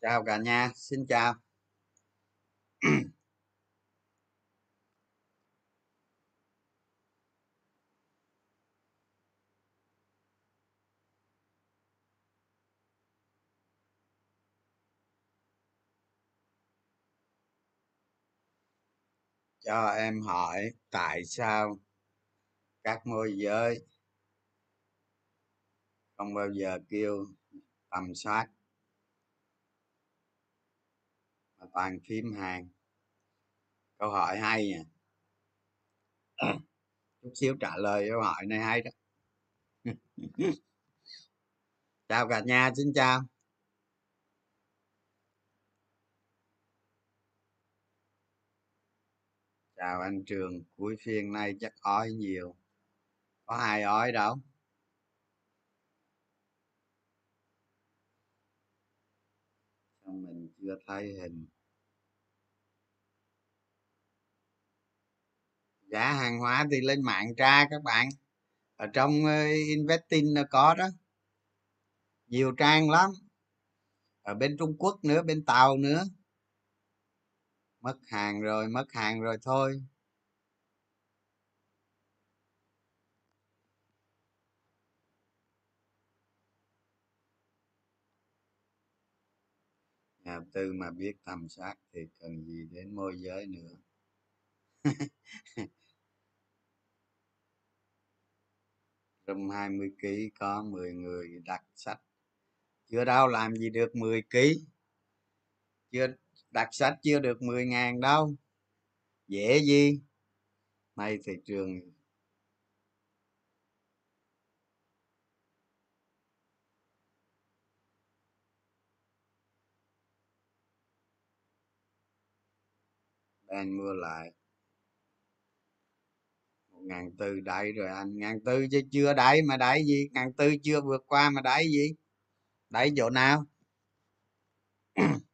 chào cả nhà, xin chào. Cho em hỏi tại sao các môi giới không bao giờ kêu tầm soát? Mà toàn phím hàng câu hỏi hay nha. Chút xíu trả lời câu hỏi này hay đó. Chào cả nhà xin chào. Chào anh trường cuối phiên nay chắc ói nhiều. Có ai ói đâu? Sao mình chưa thấy hình giá hàng hóa thì lên mạng tra các bạn. Ở trong ờ, investing nó có đó. Nhiều trang lắm. Ở bên trung quốc nữa, bên tàu nữa. Mất hàng rồi, mất hàng rồi thôi. Nhà tư mà biết tầm soát thì cần gì đến môi giới nữa? trong 20 kg có 10 người đặt sách. Chưa đâu làm gì được 10 kg chưa đặt sách chưa được 10 ngàn đâu. Dễ gì? Nay thị trường đang mua lại ngàn tư đáy rồi anh. Ngàn tư chứ chưa đáy mà đáy gì? Ngàn tư chưa vượt qua mà đáy gì? Đáy chỗ nào?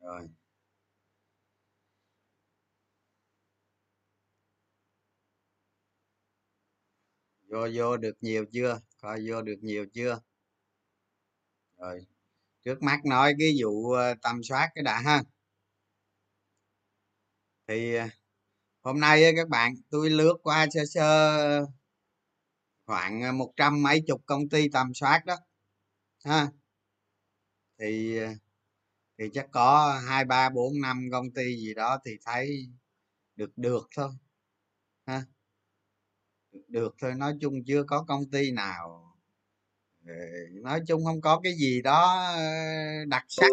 Rồi. Vô vô được nhiều chưa? Coi vô được nhiều chưa? Rồi trước mắt nói cái vụ ờ, tầm soát cái đã ha. Thì ờ, hôm nay các bạn tôi lướt qua sơ sơ khoảng ờ, một trăm mấy chục công ty tầm soát đó ha. Thì thì chắc có hai ba bốn năm công ty gì đó thì thấy được được thôi ha. Được, được thôi nói chung chưa có công ty nào Ờ, nói chung không có cái gì đó ờ, đặc sắc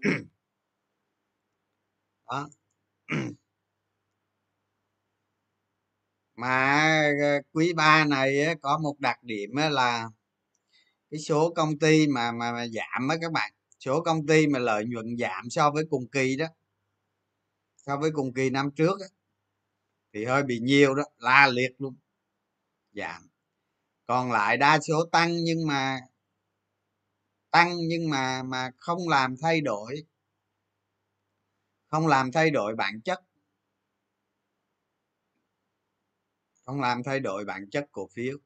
đó. Mà ờ, quý ba này có một đặc điểm là cái số công ty mà mà, mà giảm á các bạn số công ty mà lợi nhuận giảm so với cùng kỳ đó so với cùng kỳ năm trước á, thì hơi bị nhiều đó la liệt luôn giảm còn lại đa số tăng nhưng mà, tăng nhưng mà mà không làm thay đổi. Không làm thay đổi bản chất. Không làm thay đổi bản chất cổ phiếu.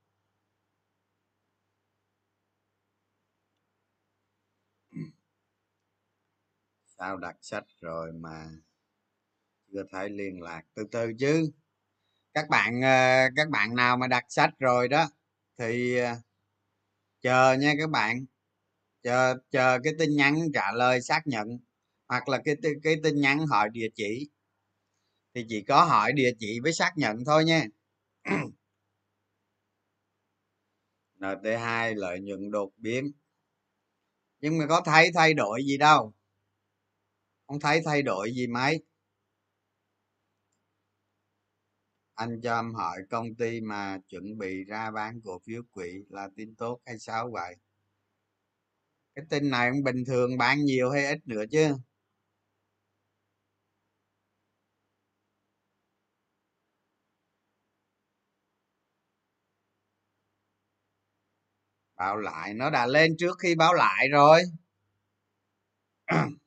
Sao đặt sách rồi mà chưa thấy liên lạc? Từ từ chứ. Các bạn ờ, các bạn nào mà đặt sách rồi đó thì à, chờ nha các bạn. Chờ chờ cái tin nhắn trả lời xác nhận, hoặc là cái cái tin nhắn hỏi địa chỉ. Thì chỉ có hỏi địa chỉ với xác nhận thôi nha. NT2 lợi nhuận đột biến. Nhưng mà có thấy thay đổi gì đâu. Không thấy thay đổi gì mấy. Anh cho em hỏi công ty mà chuẩn bị ra bán cổ phiếu quỹ là tin tốt hay sao vậy? Cái tin này cũng bình thường, bán nhiều hay ít nữa chứ? Báo lại, nó đã lên trước khi báo lại rồi.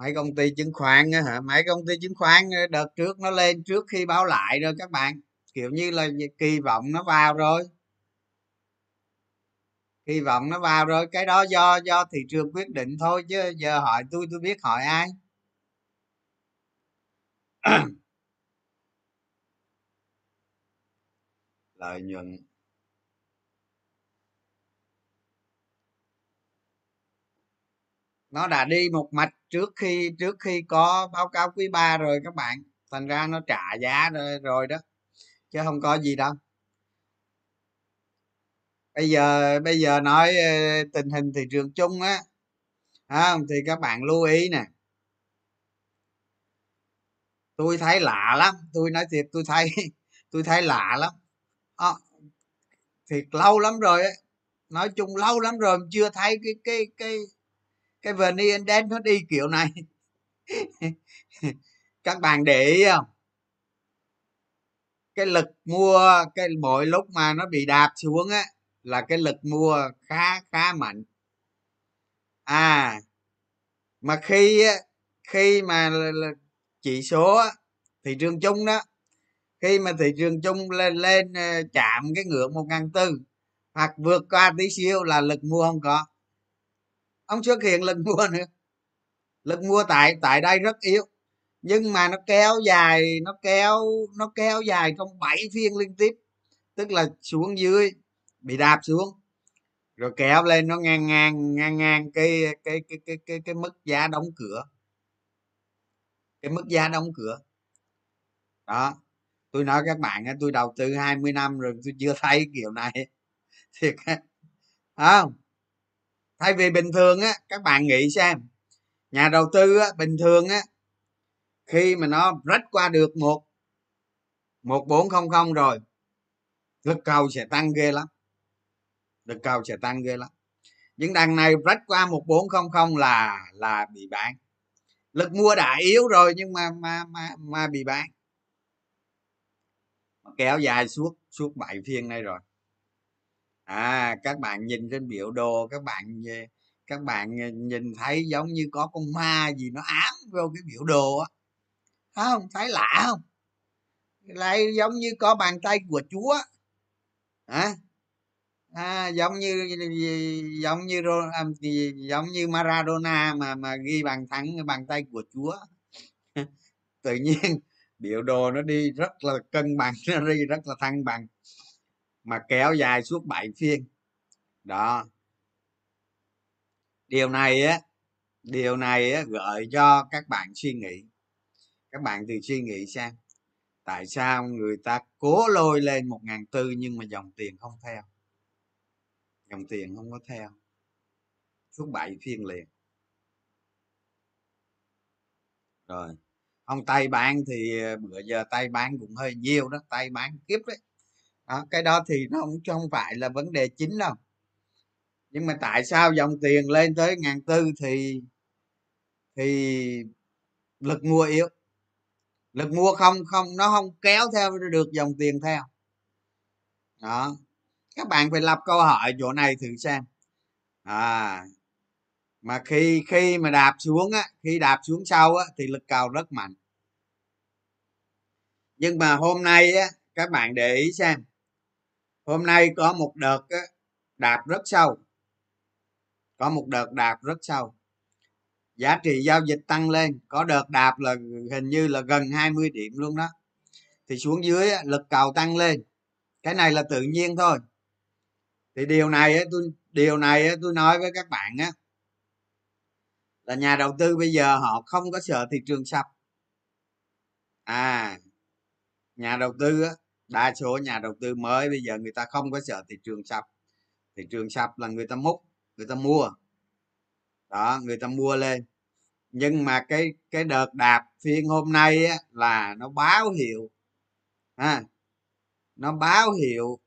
mấy công ty chứng khoán á hả? Mấy công ty chứng khoán ờ, đợt trước nó lên trước khi báo lại rồi các bạn. Kiểu như là kỳ vọng nó vào rồi. Kỳ vọng nó vào rồi, cái đó do do thị trường quyết định thôi chứ giờ hỏi tôi tôi biết hỏi ai. Lợi nhuận. Nó đã đi một mạch trước khi trước khi có báo cáo quý 3 rồi các bạn. Thành ra nó trả giá rồi, rồi đó chứ không có gì đâu. Bây giờ bây giờ nói ờ, tình hình thị trường chung á không? Thì các bạn lưu ý nè. Tôi thấy lạ lắm tôi nói thiệt tôi thấy tôi thấy lạ lắm. À, thiệt lâu lắm rồi nói chung lâu lắm rồi chưa thấy cái cái cái cái vn index nó đi kiểu này. Các bạn để ý không? Cái lực mua, cái mỗi lúc mà nó bị đạp xuống á, là cái lực mua khá khá mạnh. À mà khi khi mà chỉ số thị trường chung đó, khi mà thị trường chung lên lên ờ, chạm cái ngưỡng một ngàn tư hoặc vượt qua tí xíu là lực mua không có ông xuất hiện lực mua nữa. Lực mua tại tại đây rất yếu. Nhưng mà nó kéo dài, nó kéo nó kéo dài trong 7 phiên liên tiếp. Tức là xuống dưới, bị đạp xuống. Rồi kéo lên, nó ngang ngang ngang ngang cái cái cái cái cái cái mức giá đóng cửa. Cái mức giá đóng cửa. Đó. Tôi nói các bạn tôi đầu tư 20 năm rồi tôi chưa thấy kiểu này. Thiệt không? Thay vì bình thường á các bạn nghĩ xem nhà đầu tư á, bình thường á khi mà nó rách qua được một một bốn không không rồi lực cầu sẽ tăng ghê lắm. Lực cầu sẽ tăng ghê lắm. Những đằng này rách qua một bốn không không là là bị bán. Lực mua đã yếu rồi nhưng mà mà mà mà bị bán. Kéo dài suốt suốt bảy phiên nay rồi à các bạn nhìn trên biểu đồ các bạn ờ, các bạn ờ, nhìn thấy giống như có con ma gì nó ám vô cái biểu đồ á không? Thấy lạ không? Lại giống như có bàn tay của chúa. À, à giống như giống như à, giống như Maradona mà mà ghi bàn thắng bàn tay của chúa. Tự nhiên biểu đồ nó đi rất là cân bằng nó đi rất là thăng bằng mà kéo dài suốt bảy phiên. Đó. Điều này á điều này á, gợi cho các bạn suy nghĩ. Các bạn từ suy nghĩ xem tại sao người ta cố lôi lên một ngàn tư nhưng mà dòng tiền không theo? Dòng tiền không có theo. Suốt bảy phiên liền. Rồi. Ông tay bán thì ờ, bữa giờ tay bán cũng hơi nhiều đó tay bán kiếp đấy à, cái đó thì nó không không phải là vấn đề chính đâu. Nhưng mà tại sao dòng tiền lên tới ngàn tư thì thì lực mua yếu? Lực mua không không nó không kéo theo được dòng tiền theo. Đó các bạn phải lập câu hỏi chỗ này thử xem. À mà khi khi mà đạp xuống á khi đạp xuống sau á thì lực cầu rất mạnh. Nhưng mà hôm nay á các bạn để ý xem hôm nay có một đợt đạp rất sâu. Có một đợt đạp rất sâu. Giá trị giao dịch tăng lên. Có đợt đạp là hình như là gần 20 điểm luôn đó. Thì xuống dưới lực cầu tăng lên. Cái này là tự nhiên thôi. Thì điều này tôi điều này tôi nói với các bạn á là nhà đầu tư bây giờ họ không có sợ thị trường sập. À nhà đầu tư á, đa số nhà đầu tư mới bây giờ người ta không có sợ thị trường sập. Thị trường sập là người ta múc người ta mua. Đó người ta mua lên. Nhưng mà cái cái đợt đạp phiên hôm nay á, là nó báo hiệu à, nó báo hiệu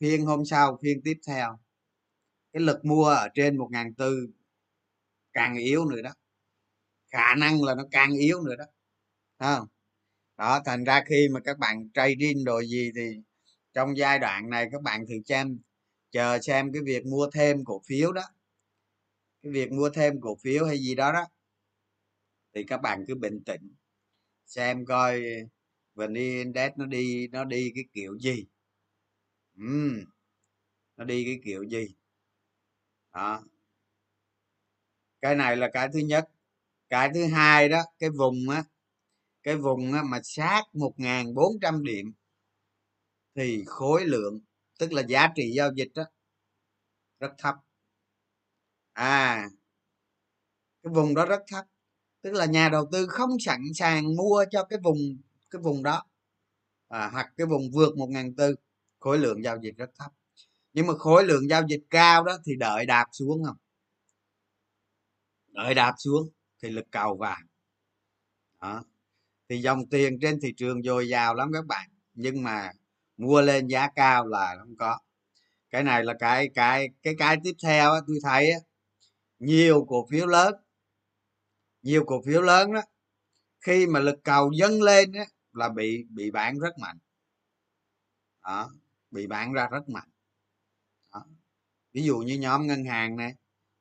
phiên hôm sau phiên tiếp theo. Cái lực mua ở trên một ngàn tư càng yếu nữa đó. Khả năng là nó càng yếu nữa đó. Không? Đó thành ra khi mà các bạn trading rồi gì thì trong giai đoạn này các bạn thử xem chờ xem cái việc mua thêm cổ phiếu đó. Cái việc mua thêm cổ phiếu hay gì đó đó thì các bạn cứ bình tĩnh xem coi vn index nó đi nó đi cái kiểu gì. Uhm, nó đi cái kiểu gì. Đó. Cái này là cái thứ nhất. Cái thứ hai đó cái vùng á cái vùng mà sát 1.400 điểm thì khối lượng tức là giá trị giao dịch đó rất thấp. À cái vùng đó rất thấp tức là nhà đầu tư không sẵn sàng mua cho cái vùng cái vùng đó à, hoặc cái vùng vượt một ngàn tư khối lượng giao dịch rất thấp. Nhưng mà khối lượng giao dịch cao đó thì đợi đạp xuống không? Đợi đạp xuống thì lực cầu vào đó thì dòng tiền trên thị trường dồi dào lắm các bạn. Nhưng mà mua lên giá cao là không có. Cái này là cái cái cái cái tiếp theo á, tôi thấy á, nhiều cổ phiếu lớn nhiều cổ phiếu lớn đó khi mà lực cầu dâng lên á, là bị bị bán rất mạnh. Đó bị bán ra rất mạnh. Đó. ví dụ như nhóm ngân hàng này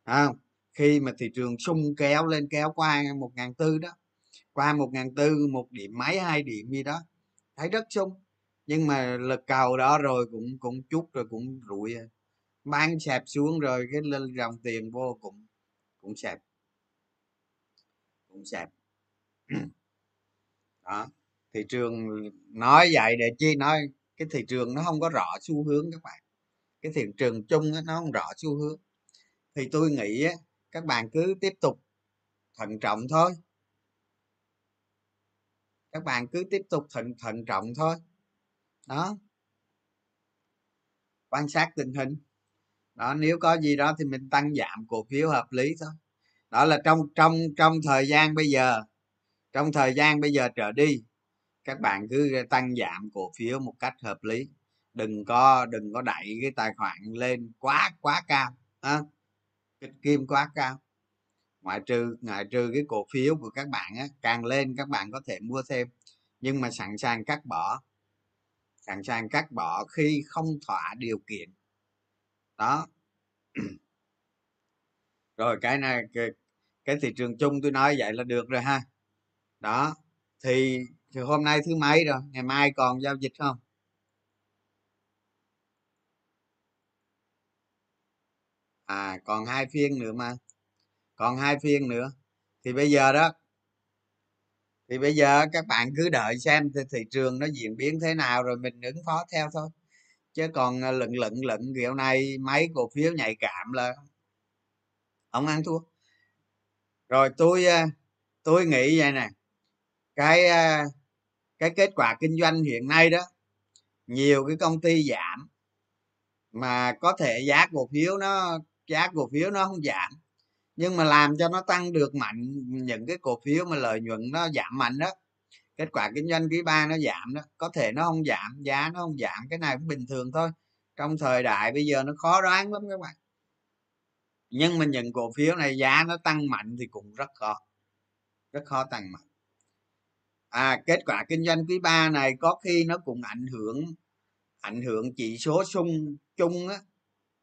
không? Khi mà thị trường sung kéo lên kéo qua một ngàn tư đó qua một ngàn tư, một điểm mấy, hai điểm gì đó. Thấy rất sung. Nhưng mà lực cầu đó rồi cũng cũng chút rồi cũng rụi. Bán sẹp xuống rồi cái lên dòng tiền vô cũng cũng sẹp cũng sẹp đó. Thị trường nói vậy để chi nói, cái thị trường nó không có rõ xu hướng các bạn. Cái thị trường chung nó không rõ xu hướng. Thì tôi nghĩ các bạn cứ tiếp tục thận trọng thôi các bạn cứ tiếp tục thận thận trọng thôi. Đó. Quan sát tình hình. Đó nếu có gì đó thì mình tăng giảm cổ phiếu hợp lý thôi. Đó là trong trong trong thời gian bây giờ. Trong thời gian bây giờ trở đi các bạn cứ tăng giảm cổ phiếu một cách hợp lý. Đừng có đừng có đẩy cái tài khoản lên quá quá cao. À, kịch kim quá cao ngoại trừ ngoại trừ cái cổ phiếu của các bạn á càng lên các bạn có thể mua thêm. Nhưng mà sẵn sàng cắt bỏ sẵn sàng cắt bỏ khi không thỏa điều kiện. Đó. Rồi cái này cái, cái thị trường chung tôi nói vậy là được rồi ha. Đó. Thì, thì hôm nay thứ mấy rồi? Ngày mai còn giao dịch không? À còn hai phiên nữa mà còn hai phiên nữa. Thì bây giờ đó thì bây giờ các bạn cứ đợi xem thị, thị trường nó diễn biến thế nào rồi mình ứng phó theo thôi. Chứ còn ờ, lận lận lận kiểu này mấy cổ phiếu nhạy cảm là không ăn thua. Rồi tôi ờ, tôi nghĩ vậy nè cái ờ, cái kết quả kinh doanh hiện nay đó nhiều cái công ty giảm mà có thể giá cổ phiếu nó giá cổ phiếu nó không giảm nhưng mà làm cho nó tăng được mạnh, những cái cổ phiếu mà lợi nhuận nó giảm mạnh đó, kết quả kinh doanh quý ba nó giảm đó, có thể nó không giảm, giá nó không giảm, cái này cũng bình thường thôi. Trong thời đại bây giờ nó khó đoán lắm các bạn. Nhưng mà những cổ phiếu này giá nó tăng mạnh thì cũng rất khó rất khó tăng mạnh. À kết quả kinh doanh quý ba này có khi nó cũng ảnh hưởng ảnh hưởng chỉ số sung chung á,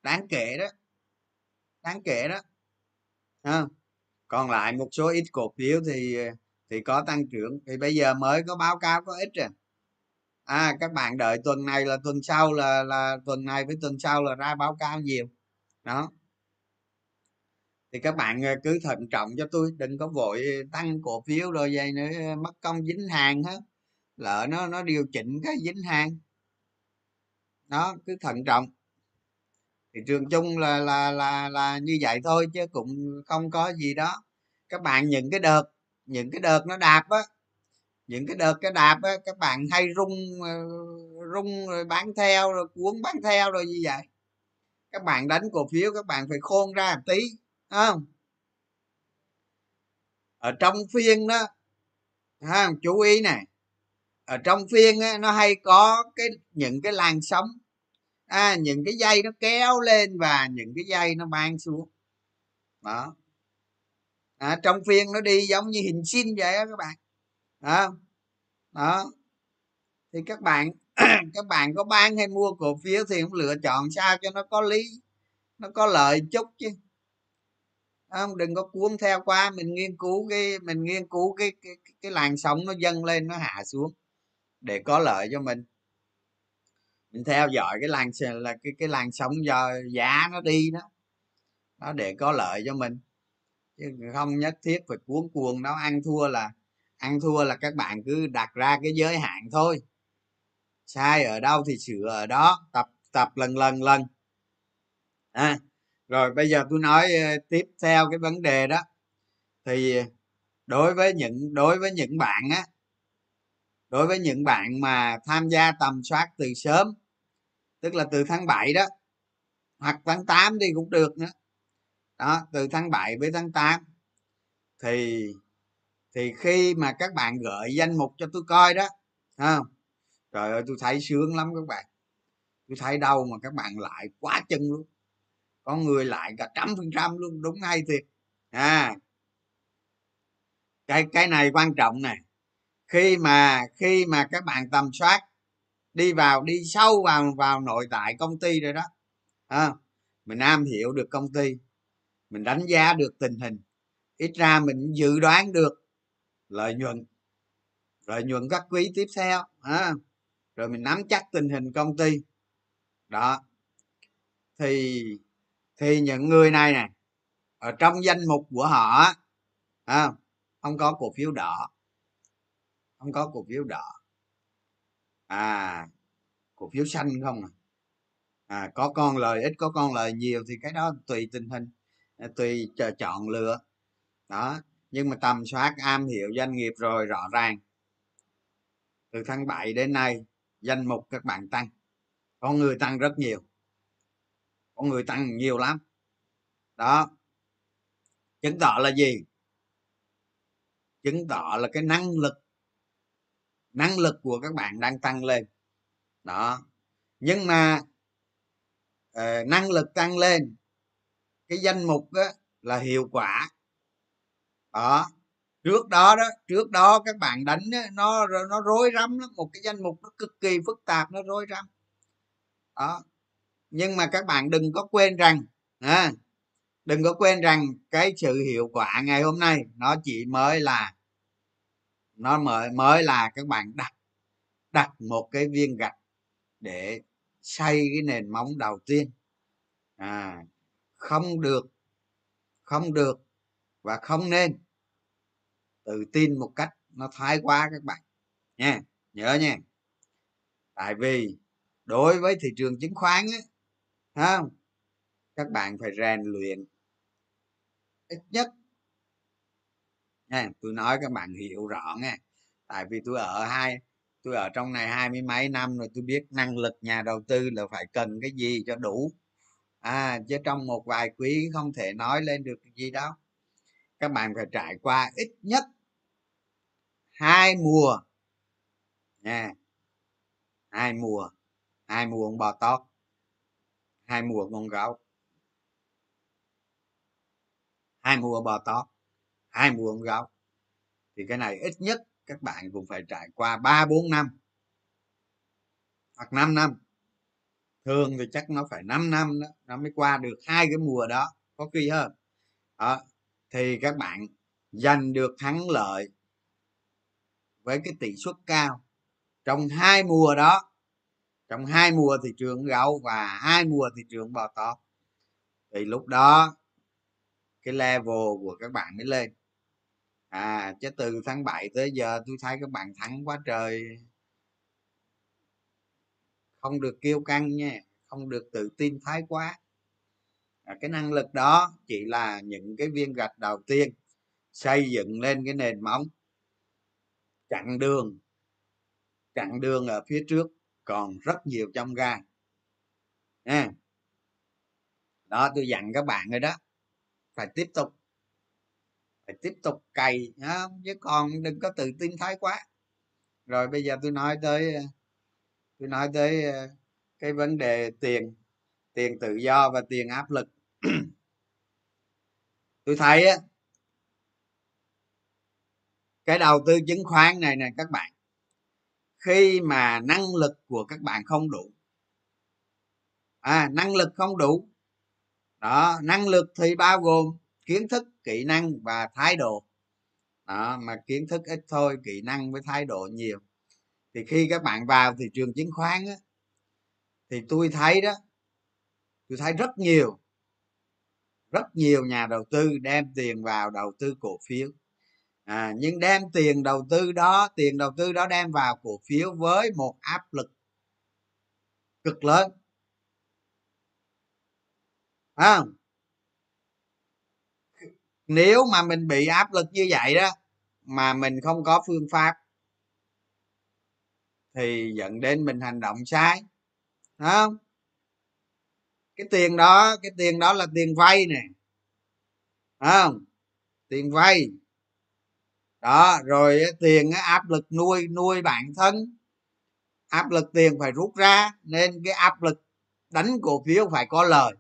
đáng kể đó, đáng kể đó ha. còn lại một số ít cổ phiếu thì thì có tăng trưởng. Thì bây giờ mới có báo cáo có ít rồi à các bạn đợi tuần này là tuần sau là là tuần này với tuần sau là ra báo cáo nhiều. Đó. Thì các bạn à, cứ thận trọng cho tôi, đừng có vội tăng cổ phiếu rồi vậy nữa, mất công dính hàng hết. Lỡ nó nó điều chỉnh cái dính hàng. Đó, cứ thận trọng thị trường chung là là là là như vậy thôi chứ cũng không có gì đó. Các bạn những cái đợt những cái đợt nó đạp á những cái đợt cái đạp á các bạn hay rung ờ, rung rồi bán theo rồi cuốn bán theo rồi như vậy. Các bạn đánh cổ phiếu các bạn phải khôn ra một tí không? Ở trong phiên đó ha chú ý này ở trong phiên á, nó hay có cái những cái làn sóng à, những cái dây nó kéo lên và những cái dây nó mang xuống. Đó. À, trong phiên nó đi giống như hình xin vậy đó các bạn. Đó. Đó. Thì các bạn các bạn có bán hay mua cổ phiếu thì cũng lựa chọn sao cho nó có lý nó có lợi chút chứ. Không đừng có cuốn theo qua mình nghiên cứu cái mình nghiên cứu cái cái cái, cái làn sóng nó dâng lên nó hạ xuống để có lợi cho mình mình theo dõi cái làn là cái cái làn sóng do giá nó đi đó đó để có lợi cho mình. Chứ không nhất thiết phải cuốn cuồng đó ăn thua là ăn thua là các bạn cứ đặt ra cái giới hạn thôi. Sai ở đâu thì sửa ở đó tập tập lần lần lần. À, rồi bây giờ tôi nói ờ, tiếp theo cái vấn đề đó. Thì đối với những đối với những bạn á đối với những bạn mà tham gia tầm soát từ sớm tức là từ tháng 7 đó, hoặc tháng 8 đi cũng được nữa. Đó, từ tháng 7 với tháng 8 thì thì khi mà các bạn gửi danh mục cho tôi coi đó không? Trời ơi, tôi thấy sướng lắm các bạn. Tôi thấy đâu mà các bạn lại quá chân luôn. Có người lại cả trăm phần trăm luôn, đúng hay thiệt. À. Cái cái này quan trọng này khi mà khi mà các bạn tầm soát đi vào đi sâu vào vào nội tại công ty rồi đó. À, mình am hiểu được công ty. Mình đánh giá được tình hình. Ít ra mình dự đoán được lợi nhuận. Lợi nhuận các quý tiếp theo à, rồi mình nắm chắc tình hình công ty. Đó. Thì thì những người này nè ở trong danh mục của họ à, không có cổ phiếu đỏ. Không có cổ phiếu đỏ à cổ phiếu xanh không à, à có con lời ít có con lời nhiều thì cái đó tùy tình hình à, tùy chọn lựa. Đó nhưng mà tầm soát am hiểu doanh nghiệp rồi rõ ràng. Từ tháng 7 đến nay danh mục các bạn tăng. Có người tăng rất nhiều. Có người tăng nhiều lắm. Đó. Chứng tỏ là gì? Chứng tỏ là cái năng lực năng lực của các bạn đang tăng lên. Đó. Nhưng mà uh, năng lực tăng lên cái danh mục đó là hiệu quả. Đó. Trước đó đó trước đó các bạn đánh đó, nó nó rối rắm lắm một cái danh mục nó cực kỳ phức tạp nó rối rắm. Đó. Nhưng mà các bạn đừng có quên rằng à, đừng có quên rằng cái sự hiệu quả ngày hôm nay nó chỉ mới là nó mới mới là các bạn đặt đặt một cái viên gạch để xây cái nền móng đầu tiên. À không được không được và không nên. Tự tin một cách nó thái quá các bạn, nha, nhớ nha. Tại vì đối với thị trường chứng khoán á không? Các bạn phải rèn luyện ít nhất nha tôi nói các bạn hiểu rõ nha. Tại vì tôi ở hai, tôi ở trong này hai mươi mấy năm rồi, tôi biết năng lực nhà đầu tư là phải cần cái gì cho đủ. À chứ trong một vài quý không thể nói lên được gì đâu. Các bạn phải trải qua ít nhất hai mùa. Nha. Hai mùa. Hai mùa con bò tót. Hai mùa con gấu. Hai mùa bò tót hai mùa ông gấu thì cái này ít nhất các bạn cũng phải trải qua ba, bốn năm. Hoặc 5 năm. Thường thì chắc nó phải 5 năm đó, nó mới qua được hai cái mùa đó, có khi hơn. Đó, thì các bạn giành được thắng lợi với cái tỷ suất cao. Trong hai mùa đó, trong hai mùa thị trường gạo và hai mùa thị trường bò to thì lúc đó cái level của các bạn mới lên à chứ từ tháng 7 tới giờ tôi thấy các bạn thắng quá trời. Không được kiêu căng nha không được tự tin thái quá. À, cái năng lực đó chỉ là những cái viên gạch đầu tiên xây dựng lên cái nền móng. Chặn đường chặn đường ở phía trước còn rất nhiều trong gai nha. Đó tôi dặn các bạn rồi đó phải tiếp tục phải tiếp tục cày chứ còn đừng có tự tin thái quá. Rồi bây giờ tôi nói tới, tôi nói tới ờ, cái vấn đề tiền tiền tự do và tiền áp lực. Tôi thấy á, cái đầu tư chứng khoán này nè, các bạn, khi mà năng lực của các bạn không đủ à năng lực không đủ, đó, năng lực thì bao gồm kiến thức kỹ năng và thái độ. Đó mà kiến thức ít thôi kỹ năng với thái độ nhiều. Thì khi các bạn vào thị trường chứng khoán á, thì tôi thấy đó tôi thấy rất nhiều rất nhiều nhà đầu tư đem tiền vào đầu tư cổ phiếu. À, nhưng đem tiền đầu tư đó tiền đầu tư đó đem vào cổ phiếu với một áp lực cực lớn. À, nếu mà mình bị áp lực như vậy đó, mà mình không có phương pháp, thì dẫn đến mình hành động sai không? Cái tiền đó, cái tiền đó là tiền vay nè không? Tiền vay. Đó, rồi tiền áp lực nuôi nuôi bản thân. Áp lực tiền phải rút ra, nên cái áp lực đánh cổ phiếu phải có lời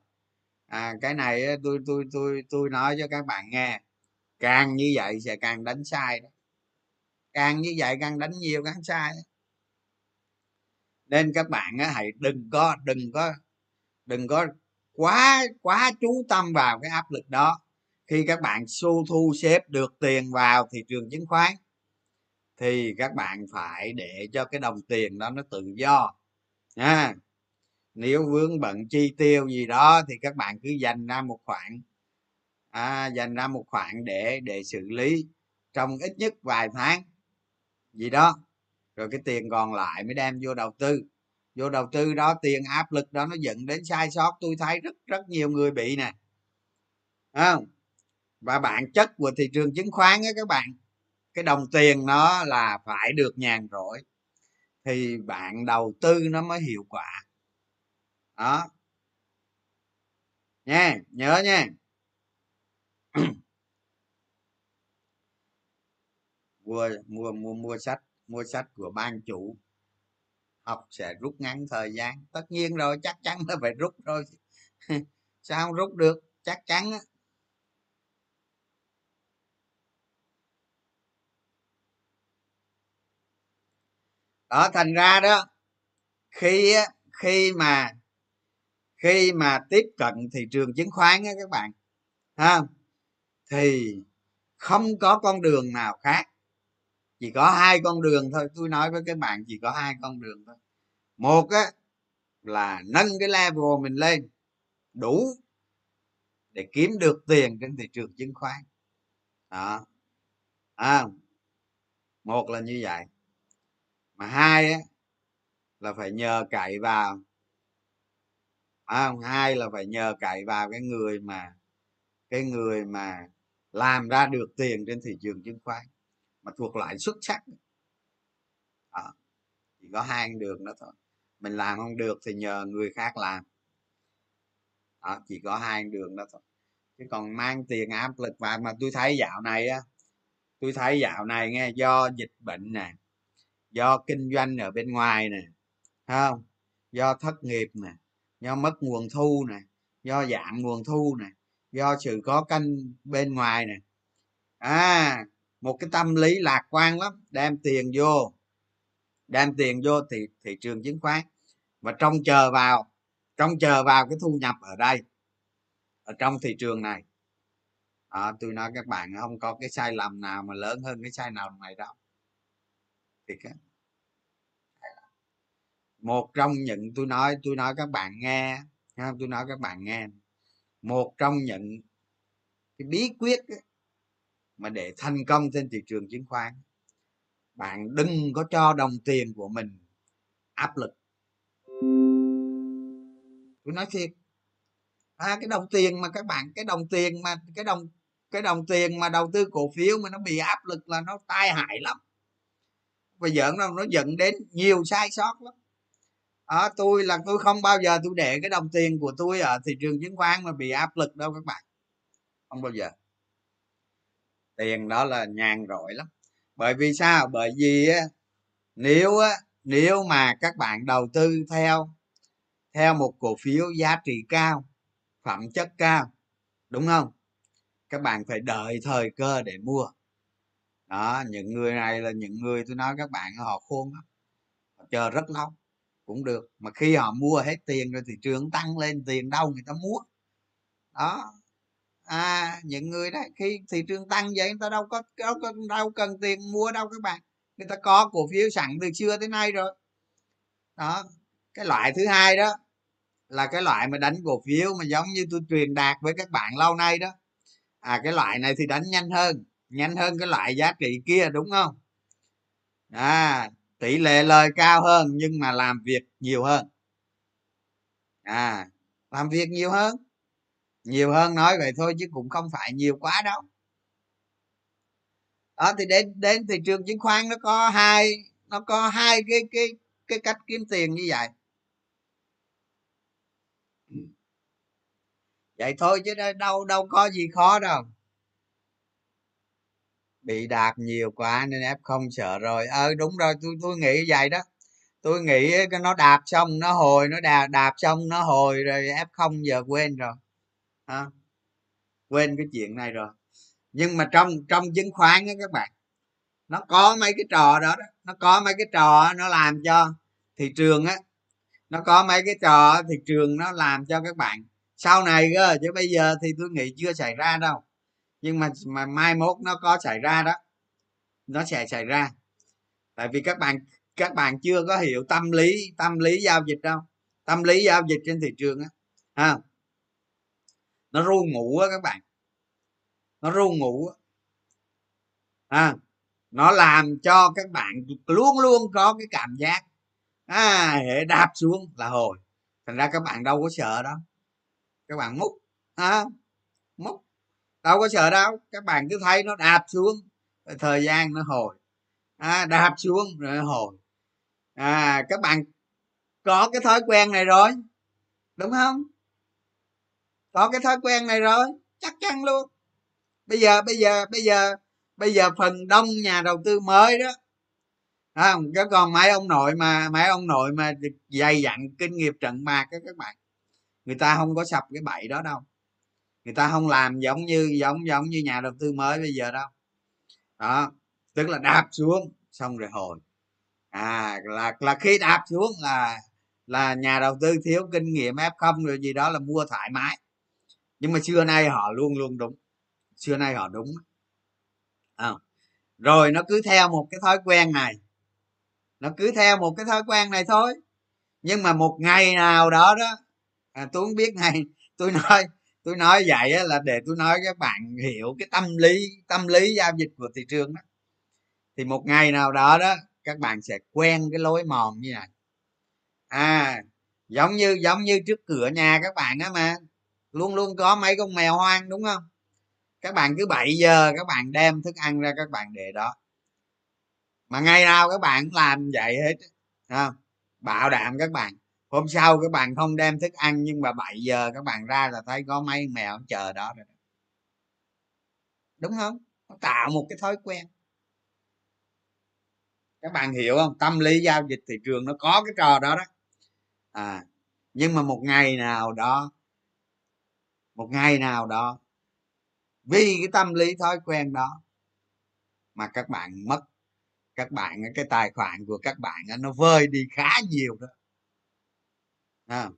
à cái này tôi tôi tôi tôi nói cho các bạn nghe. Càng như vậy sẽ càng đánh sai đó. Càng như vậy càng đánh nhiều càng sai đó. nên các bạn á, hãy đừng có đừng có đừng có quá quá chú tâm vào cái áp lực đó. Khi các bạn xu thu xếp được tiền vào thị trường chứng khoán thì các bạn phải để cho cái đồng tiền đó nó tự do. Nha nếu vướng bận chi tiêu gì đó thì các bạn cứ dành ra một khoản. À, dành ra một khoản để để xử lý trong ít nhất vài tháng. Gì đó. Rồi cái tiền còn lại mới đem vô đầu tư. Vô đầu tư đó tiền áp lực đó nó dẫn đến sai sót. Tôi thấy rất rất nhiều người bị nè. Không? Và bản chất của thị trường chứng khoán á các bạn cái đồng tiền nó là phải được nhàn rỗi. Thì bạn đầu tư nó mới hiệu quả đó. Nha, nhớ nha. Mua mua mua mua sách mua sách của ban chủ. Học sẽ rút ngắn thời gian. Tất nhiên rồi, chắc chắn là phải rút rồi. Sao không rút được? Chắc chắn á. Đó, thành ra đó, khi khi mà khi mà tiếp cận thị trường chứng khoán á các bạn ha thì không có con đường nào khác. Chỉ có hai con đường thôi tôi nói với các bạn chỉ có hai con đường thôi. Một á là nâng cái level mình lên đủ để kiếm được tiền trên thị trường chứng khoán. Đó à, một là như vậy. Mà hai á là phải nhờ cậy vào à, hai là phải nhờ cậy vào cái người mà cái người mà làm ra được tiền trên thị trường chứng khoán mà thuộc lại xuất sắc. À, chỉ có hai đường đó thôi. Mình làm không được thì nhờ người khác làm. À, chỉ có hai đường đó thôi. Chứ còn mang tiền áp lực vào mà tôi thấy dạo này á tôi thấy dạo này nghe do dịch bệnh nè do kinh doanh ở bên ngoài nè không? Do thất nghiệp nè do mất nguồn thu nè do giảm nguồn thu nè do sự có canh bên ngoài nè. À một cái tâm lý lạc quan lắm đem tiền vô đem tiền vô thì thị trường chứng khoán. Và trông chờ vào trông chờ vào cái thu nhập ở đây ở trong thị trường này. À, tôi nói các bạn không có cái sai lầm nào mà lớn hơn cái sai lầm này đâu thiệt á một trong những tôi nói tôi nói các bạn nghe tôi nói các bạn nghe. Một trong những cái bí quyết ấy, mà để thành công trên thị trường chứng khoán bạn đừng có cho đồng tiền của mình áp lực. Tôi nói thiệt. À, cái đồng tiền mà các bạn cái đồng tiền mà cái đồng cái đồng tiền mà đầu tư cổ phiếu mà nó bị áp lực là nó tai hại lắm. Và giận nó nó dẫn đến nhiều sai sót lắm à, tôi là tôi không bao giờ tôi để cái đồng tiền của tôi ở thị trường chứng khoán mà bị áp lực đâu các bạn. Không bao giờ. Tiền đó là nhàn rỗi lắm. Bởi vì sao? Bởi vì á, nếu á, nếu mà các bạn đầu tư theo theo một cổ phiếu giá trị cao phẩm chất cao đúng không? Các bạn phải đợi thời cơ để mua. Đó những người này là những người tôi nói các bạn họ khôn lắm. Họ chờ rất lâu cũng được. Mà khi họ mua hết tiền rồi thị trường tăng lên, tiền đâu người ta mua. Đó. À những người đó, khi thị trường tăng vậy người ta đâu có đâu có, đâu cần tiền mua đâu các bạn. Người ta có cổ phiếu sẵn từ xưa tới nay rồi. Đó. Cái loại thứ hai đó là cái loại mà đánh cổ phiếu mà giống như tôi truyền đạt với các bạn lâu nay đó. À cái loại này thì đánh nhanh hơn nhanh hơn cái loại giá trị kia, đúng không? À tỷ lệ lời cao hơn nhưng mà làm việc nhiều hơn. À làm việc nhiều hơn. Nhiều hơn nói vậy thôi chứ cũng không phải nhiều quá đâu. Đó, thì đến đến thị trường chứng khoán nó có hai, nó có hai cái cái cái cách kiếm tiền như vậy. Vậy thôi chứ đâu đâu có gì khó đâu bị đạp nhiều quá nên f không sợ rồi. Ờ đúng rồi tôi tôi nghĩ vậy đó. Tôi nghĩ cái nó đạp xong nó hồi nó đạp đạp xong nó hồi rồi f không giờ quên rồi. À, quên cái chuyện này rồi. Nhưng mà trong trong chứng khoán á các bạn nó có mấy cái trò đó, đó. Nó có mấy cái trò nó làm cho thị trường á nó có mấy cái trò thị trường nó làm cho các bạn. Sau này cơ chứ bây giờ thì tôi nghĩ chưa xảy ra đâu nhưng mà mà mai mốt nó có xảy ra đó. Nó sẽ xảy ra. Tại vì các bạn các bạn chưa có hiểu tâm lý tâm lý giao dịch đâu. Tâm lý giao dịch trên thị trường á ha. Nó ru ngủ á các bạn. Nó ru ngủ á. À, nó làm cho các bạn luôn luôn có cái cảm giác à hệ đạp xuống là hồi. Thành ra các bạn đâu có sợ đó các bạn múc à, đâu có sợ đâu các bạn cứ thấy nó đạp xuống thời gian nó hồi. À, đạp xuống rồi nó hồi. À các bạn có cái thói quen này rồi đúng không? Có cái thói quen này rồi chắc chắn luôn. Bây giờ bây giờ bây giờ bây giờ phần đông nhà đầu tư mới đó. À, cái còn mấy ông nội mà mấy ông nội mà dày dặn kinh nghiệm trận mạc đó các bạn. Người ta không có sập cái bậy đó đâu người ta không làm giống như giống giống như nhà đầu tư mới bây giờ đâu. Đó tức là đạp xuống xong rồi hồi. À là là khi đạp xuống là là nhà đầu tư thiếu kinh nghiệm f không rồi gì đó là mua thoải mái. Nhưng mà xưa nay họ luôn luôn đúng. Xưa nay họ đúng. À. rồi nó cứ theo một cái thói quen này. Nó cứ theo một cái thói quen này thôi. Nhưng mà một ngày nào đó đó à, tôi không biết ngày tôi nói tôi nói vậy á, là để tôi nói các bạn hiểu cái tâm lý tâm lý giao dịch của thị trường đó. Thì một ngày nào đó đó các bạn sẽ quen cái lối mòn như này à giống như giống như trước cửa nhà các bạn á mà luôn luôn có mấy con mèo hoang đúng không? Các bạn cứ 7 giờ các bạn đem thức ăn ra các bạn để đó. Mà ngày nào các bạn làm vậy hết không? Bảo đảm các bạn hôm sau các bạn không đem thức ăn, nhưng mà 7 giờ các bạn ra là thấy có mấy mèo chờ đó rồi đúng không? Nó tạo một cái thói quen. Các bạn hiểu không? Tâm lý giao dịch thị trường nó có cái trò đó đó. À nhưng mà một ngày nào đó, một ngày nào đó, vì cái tâm lý thói quen đó mà các bạn mất, các bạn, cái tài khoản của các bạn nó vơi đi khá nhiều đó à,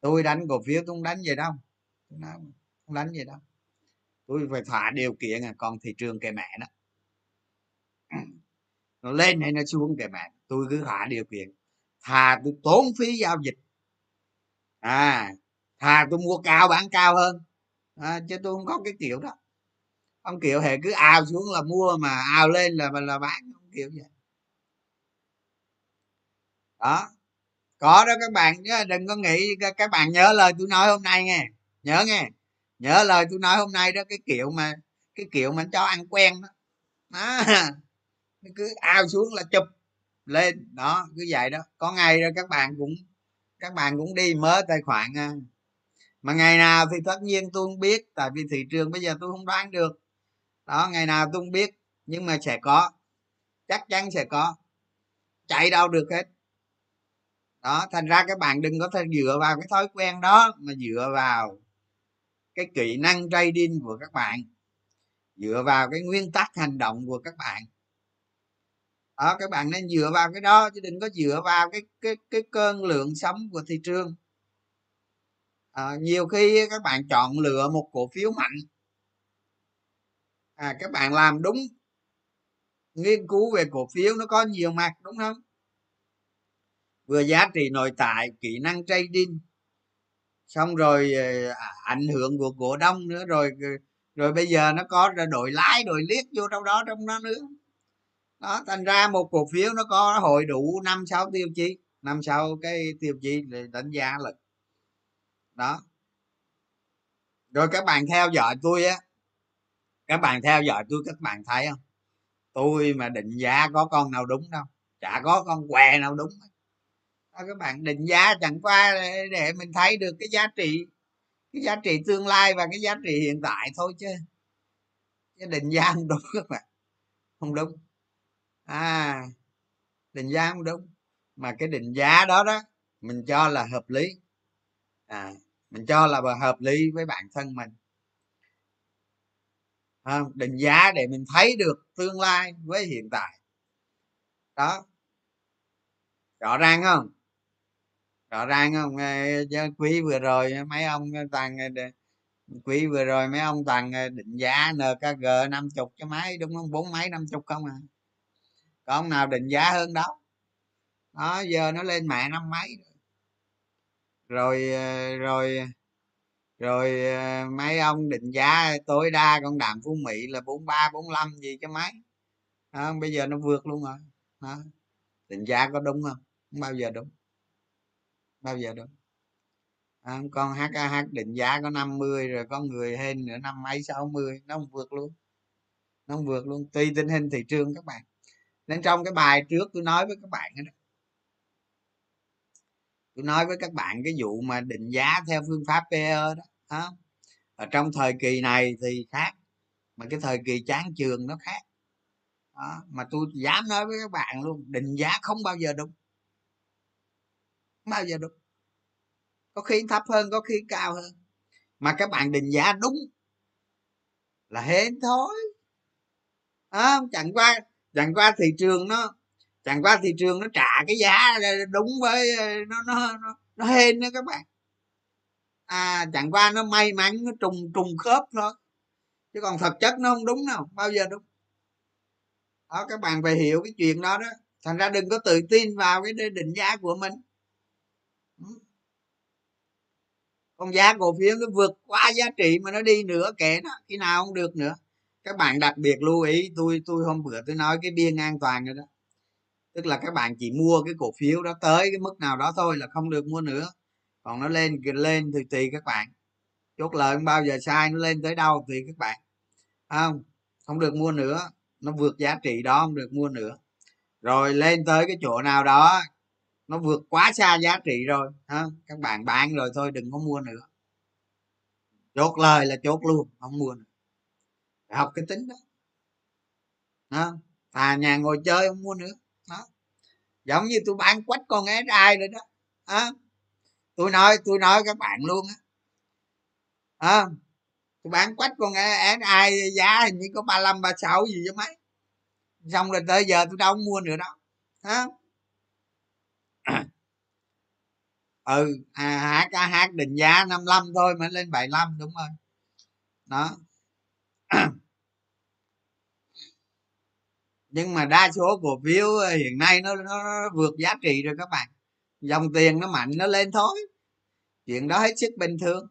tôi đánh cổ phiếu tôi không đánh gì đâu. Không đánh gì đâu. Tôi phải thỏa điều kiện à còn thị trường kệ mẹ đó. Nó lên hay nó xuống kệ mẹ tôi cứ thỏa điều kiện. Thà tôi tốn phí giao dịch. À thà tôi mua cao bán cao hơn. À, chứ tôi không có cái kiểu đó. Ông kiểu hệ cứ ao xuống là mua mà ao lên là là bán không kiểu vậy. Đó có đó các bạn chứ đừng có nghĩ các bạn nhớ lời tôi nói hôm nay nghe. Nhớ nghe. Nhớ lời tôi nói hôm nay đó cái kiểu mà cái kiểu mà cho ăn quen đó, đó. cứ ao xuống là chụp lên. Đó cứ vậy đó. Có ngày rồi các bạn cũng các bạn cũng đi mở tài khoản à. mà ngày nào thì tất nhiên tôi không biết tại vì thị trường bây giờ tôi không đoán được. Đó ngày nào tôi không biết nhưng mà sẽ có. Chắc chắn sẽ có. Chạy đâu được hết đó thành ra các bạn đừng có thể dựa vào cái thói quen đó mà dựa vào cái kỹ năng trading của các bạn. Dựa vào cái nguyên tắc hành động của các bạn. Đó các bạn nên dựa vào cái đó chứ đừng có dựa vào cái cái cái cơn lượng sống của thị trường. À, nhiều khi các bạn chọn lựa một cổ phiếu mạnh. À, các bạn làm đúng nghiên cứu về cổ phiếu nó có nhiều mặt đúng không? Vừa giá trị nội tại kỹ năng trading xong rồi ờ, ảnh hưởng của cổ đông nữa rồi ờ, rồi bây giờ nó có đội lái đội liếc vô trong đó trong đó nữa. Đó thành ra một cổ phiếu nó có hội đủ năm sáu tiêu chí năm sáu cái tiêu chí để đánh giá là đó. Rồi các bạn theo dõi tôi á các bạn theo dõi tôi các bạn thấy không? Tôi mà định giá có con nào đúng đâu chả có con què nào đúng. đó, các bạn định giá chẳng qua để, mình thấy được cái giá trị cái giá trị tương lai và cái giá trị hiện tại thôi chứ. Chứ định giá không đúng các bạn. Không đúng. À định giá không đúng. Mà cái định giá đó đó mình cho là hợp lý. À mình cho là hợp lý với bản thân mình. À, định giá để mình thấy được tương lai với hiện tại. Đó. Rõ ràng không? Rõ ràng không? Ờ, ờ, quý vừa rồi mấy ông toàn quý vừa rồi mấy ông toàn định giá nkg năm chục cho máy đúng không? Bốn mấy năm chục không à? Có ông nào định giá hơn đó? Đó giờ nó lên mẹ năm mấy rồi. Rồi ờ, rồi mấy ông định giá tối đa con đạm phú mỹ là bốn ba bốn năm gì cho máy đó, bây giờ nó vượt luôn rồi. Đó. định giá có đúng không? Không bao giờ đúng bao giờ được à, con HAH định giá có 50 rồi có người hên nữa năm mấy 60 nó không vượt luôn nó không vượt luôn tùy tình hình thị trường các bạn nên trong cái bài trước tôi nói với các bạn đó tôi nói với các bạn cái vụ mà định giá theo phương pháp PE đó, đó. ở trong thời kỳ này thì khác mà cái thời kỳ chán trường nó khác đó. mà tôi dám nói với các bạn luôn định giá không bao giờ đúng không bao giờ đúng có khi thấp hơn có khi cao hơn. Mà các bạn định giá đúng là hên thôi. À, chẳng qua chẳng qua thị trường nó chẳng qua thị trường nó trả cái giá đúng với ờ, nó nó nó, nó hên đó các bạn. À chẳng qua nó may mắn nó trùng trùng khớp thôi. Chứ còn thực chất nó không đúng đâu bao giờ đúng. Đó các bạn phải hiểu cái chuyện đó đó. Thành ra đừng có tự tin vào cái định giá của mình. Con giá cổ phiếu nó vượt qua giá trị mà nó đi nữa kệ nó, khi nào không được nữa. Các bạn đặc biệt lưu ý, tôi tôi hôm bữa tôi nói cái biên an toàn rồi đó. Tức là các bạn chỉ mua cái cổ phiếu đó tới cái mức nào đó thôi là không được mua nữa. Còn nó lên lên thì tùy các bạn. Chốt lời không bao giờ sai, nó lên tới đâu thì các bạn. Không? Không được mua nữa, nó vượt giá trị đó, không được mua nữa. Rồi lên tới cái chỗ nào đó nó vượt quá xa giá trị rồi ha? Các bạn bán rồi thôi đừng có mua nữa. Chốt lời là chốt luôn không mua nữa. Phải học cái tính đó. Đó. À nhà ngồi chơi không mua nữa. Đó. Giống như tôi bán quách con é ai rồi đó. À, tôi nói tôi nói các bạn luôn á. À, tôi bán quách con é ai giá hình như có ba mươi ba sáu gì chứ mấy. Xong rồi tới giờ tôi đâu mua nữa đâu. Hả ừ à, hát hát định giá 55 thôi mới lên 75 đúng rồi. Đó. Nhưng mà đa số cổ phiếu ờ, hiện nay nó, nó vượt giá trị rồi các bạn. Dòng tiền nó mạnh nó lên thôi. Chuyện đó hết sức bình thường.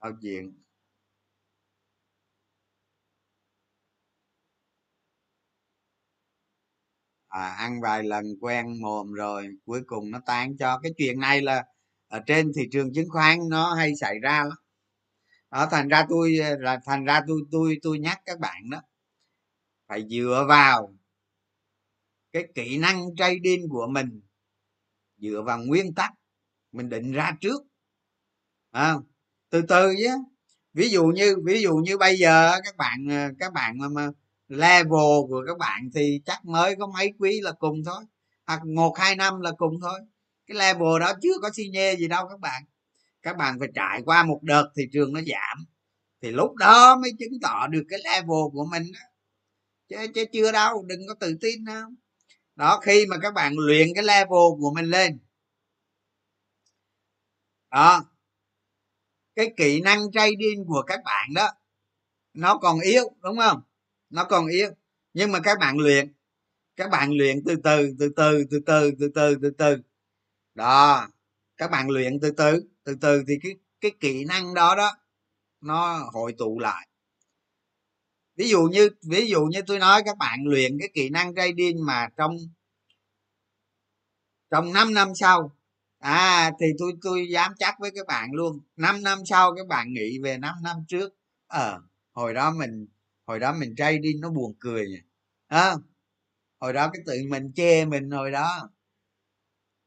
Câu chuyện à, ăn vài lần quen mồm rồi cuối cùng nó tan cho. Cái chuyện này là ở trên thị trường chứng khoán nó hay xảy ra lắm. Đó thành ra tôi ờ, là thành ra tôi tôi tôi nhắc các bạn đó phải dựa vào cái kỹ năng trading của mình dựa vào nguyên tắc mình định ra trước. À, từ từ chứ ví dụ như ví dụ như bây giờ các bạn ờ, các bạn mà level của các bạn thì chắc mới có mấy quý là cùng thôi. Hoặc một hai năm là cùng thôi. Cái level đó chưa có xi nhê gì đâu các bạn. Các bạn phải trải qua một đợt thị trường nó giảm. Thì lúc đó mới chứng tỏ được cái level của mình đó. chứ, chứ chưa đâu đừng có tự tin đâu. Đó khi mà các bạn luyện cái level của mình lên. Đó. Cái kỹ năng trading của các bạn đó nó còn yếu đúng không? Nó còn yếu. Nhưng mà các bạn luyện. Các bạn luyện từ từ từ từ từ từ từ từ từ từ. Đó. Các bạn luyện từ từ. Từ từ thì cái cái kỹ năng đó đó nó hội tụ lại. Ví dụ như ví dụ như tôi nói các bạn luyện cái kỹ năng trading mà trong trong 5 năm sau. À thì tôi tôi dám chắc với các bạn luôn. 5 năm sau các bạn nghĩ về 5 năm trước. Ờ à, hồi đó mình hồi đó mình trading nó buồn cười nhỉ. À, hồi đó cái tự mình chê mình hồi đó.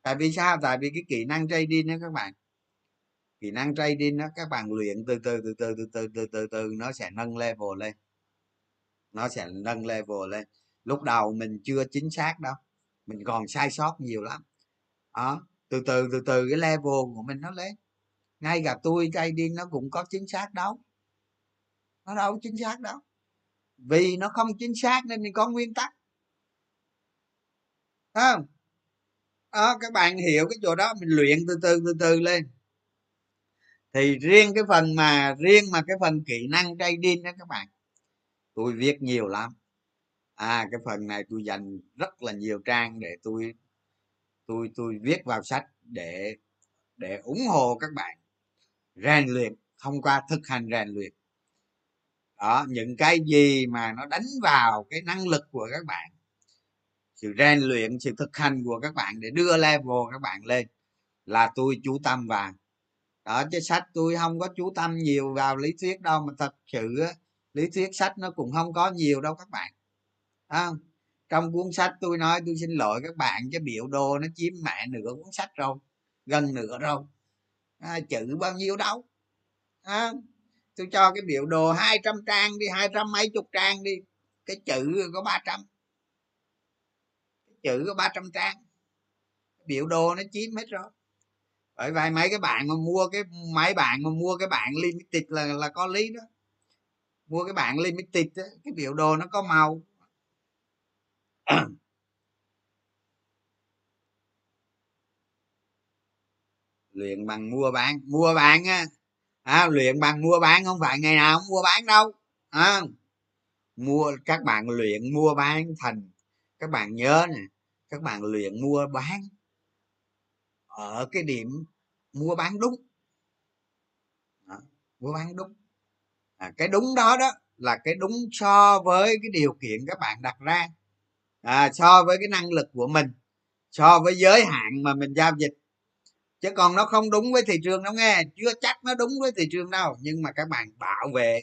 Tại vì sao? Tại vì cái kỹ năng trading đó các bạn. Kỹ năng trading đó các bạn luyện từ từ từ từ từ từ từ từ từ nó sẽ nâng level lên. Nó sẽ nâng level lên. Lúc đầu mình chưa chính xác đâu. Mình còn sai sót nhiều lắm. Đó từ từ từ từ cái level của mình nó lên. Ngay cả tôi trading nó cũng có chính xác đâu. Nó đâu chính xác đâu vì nó không chính xác nên mình có nguyên tắc. Không? À, các bạn hiểu cái chỗ đó mình luyện từ từ từ từ lên. Thì riêng cái phần mà riêng mà cái phần kỹ năng trading đó các bạn tôi viết nhiều lắm. À cái phần này tôi dành rất là nhiều trang để tôi tôi tôi viết vào sách để để ủng hộ các bạn. Rèn luyện thông qua thực hành rèn luyện đó những cái gì mà nó đánh vào cái năng lực của các bạn sự rèn luyện sự thực hành của các bạn để đưa level các bạn lên là tôi chú tâm vào. Đó chứ sách tôi không có chú tâm nhiều vào lý thuyết đâu mà thật sự lý thuyết sách nó cũng không có nhiều đâu các bạn. À, trong cuốn sách tôi nói tôi xin lỗi các bạn cái biểu đồ nó chiếm mẹ nửa cuốn sách rồi gần nửa rồi. À, chữ bao nhiêu đâu? À, tôi cho cái biểu đồ 200 trang đi hai trăm mấy chục trang đi. Cái chữ có 300 chữ có 300 trang. Biểu đồ nó chiếm hết rồi. Bởi vậy mấy cái bạn mà mua cái mấy bạn mà mua cái bạn limited là là có lý đó. Mua cái bạn limited đó, cái biểu đồ nó có màu. Luyện bằng mua bán mua bán á à, luyện bằng mua bán không phải ngày nào cũng mua bán đâu. À, mua các bạn luyện mua bán thành các bạn nhớ nè các bạn luyện mua bán ở cái điểm mua bán đúng. Đó, mua bán đúng. À, cái đúng đó đó là cái đúng so với cái điều kiện các bạn đặt ra. À, so với cái năng lực của mình so với giới hạn mà mình giao dịch chứ còn nó không đúng với thị trường đâu nghe. Chưa chắc nó đúng với thị trường đâu. Nhưng mà các bạn bảo vệ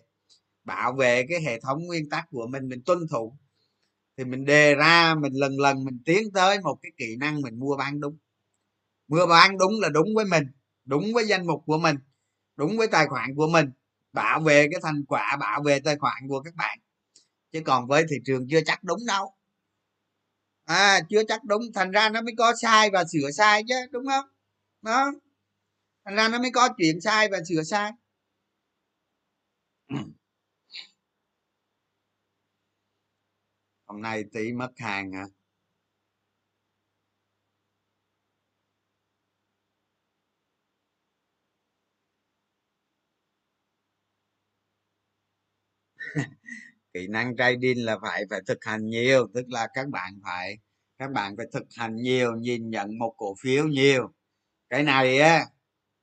bảo vệ cái hệ thống nguyên tắc của mình mình tuân thủ. Thì mình đề ra, mình lần lần mình tiến tới một cái kỹ năng mình mua bán đúng. Mua bán đúng là đúng với mình, đúng với danh mục của mình, đúng với tài khoản của mình. Bảo vệ cái thành quả, bảo vệ tài khoản của các bạn. Chứ còn với thị trường chưa chắc đúng đâu. À chưa chắc đúng. Thành ra nó mới có sai và sửa sai chứ, đúng không? Đó. Thành ra nó mới có chuyện sai và sửa sai. Hôm nay tí mất hàng hả? Kỹ năng trading là phải phải thực hành nhiều, tức là các bạn phải, các bạn phải thực hành nhiều, nhìn nhận một cổ phiếu nhiều cái này á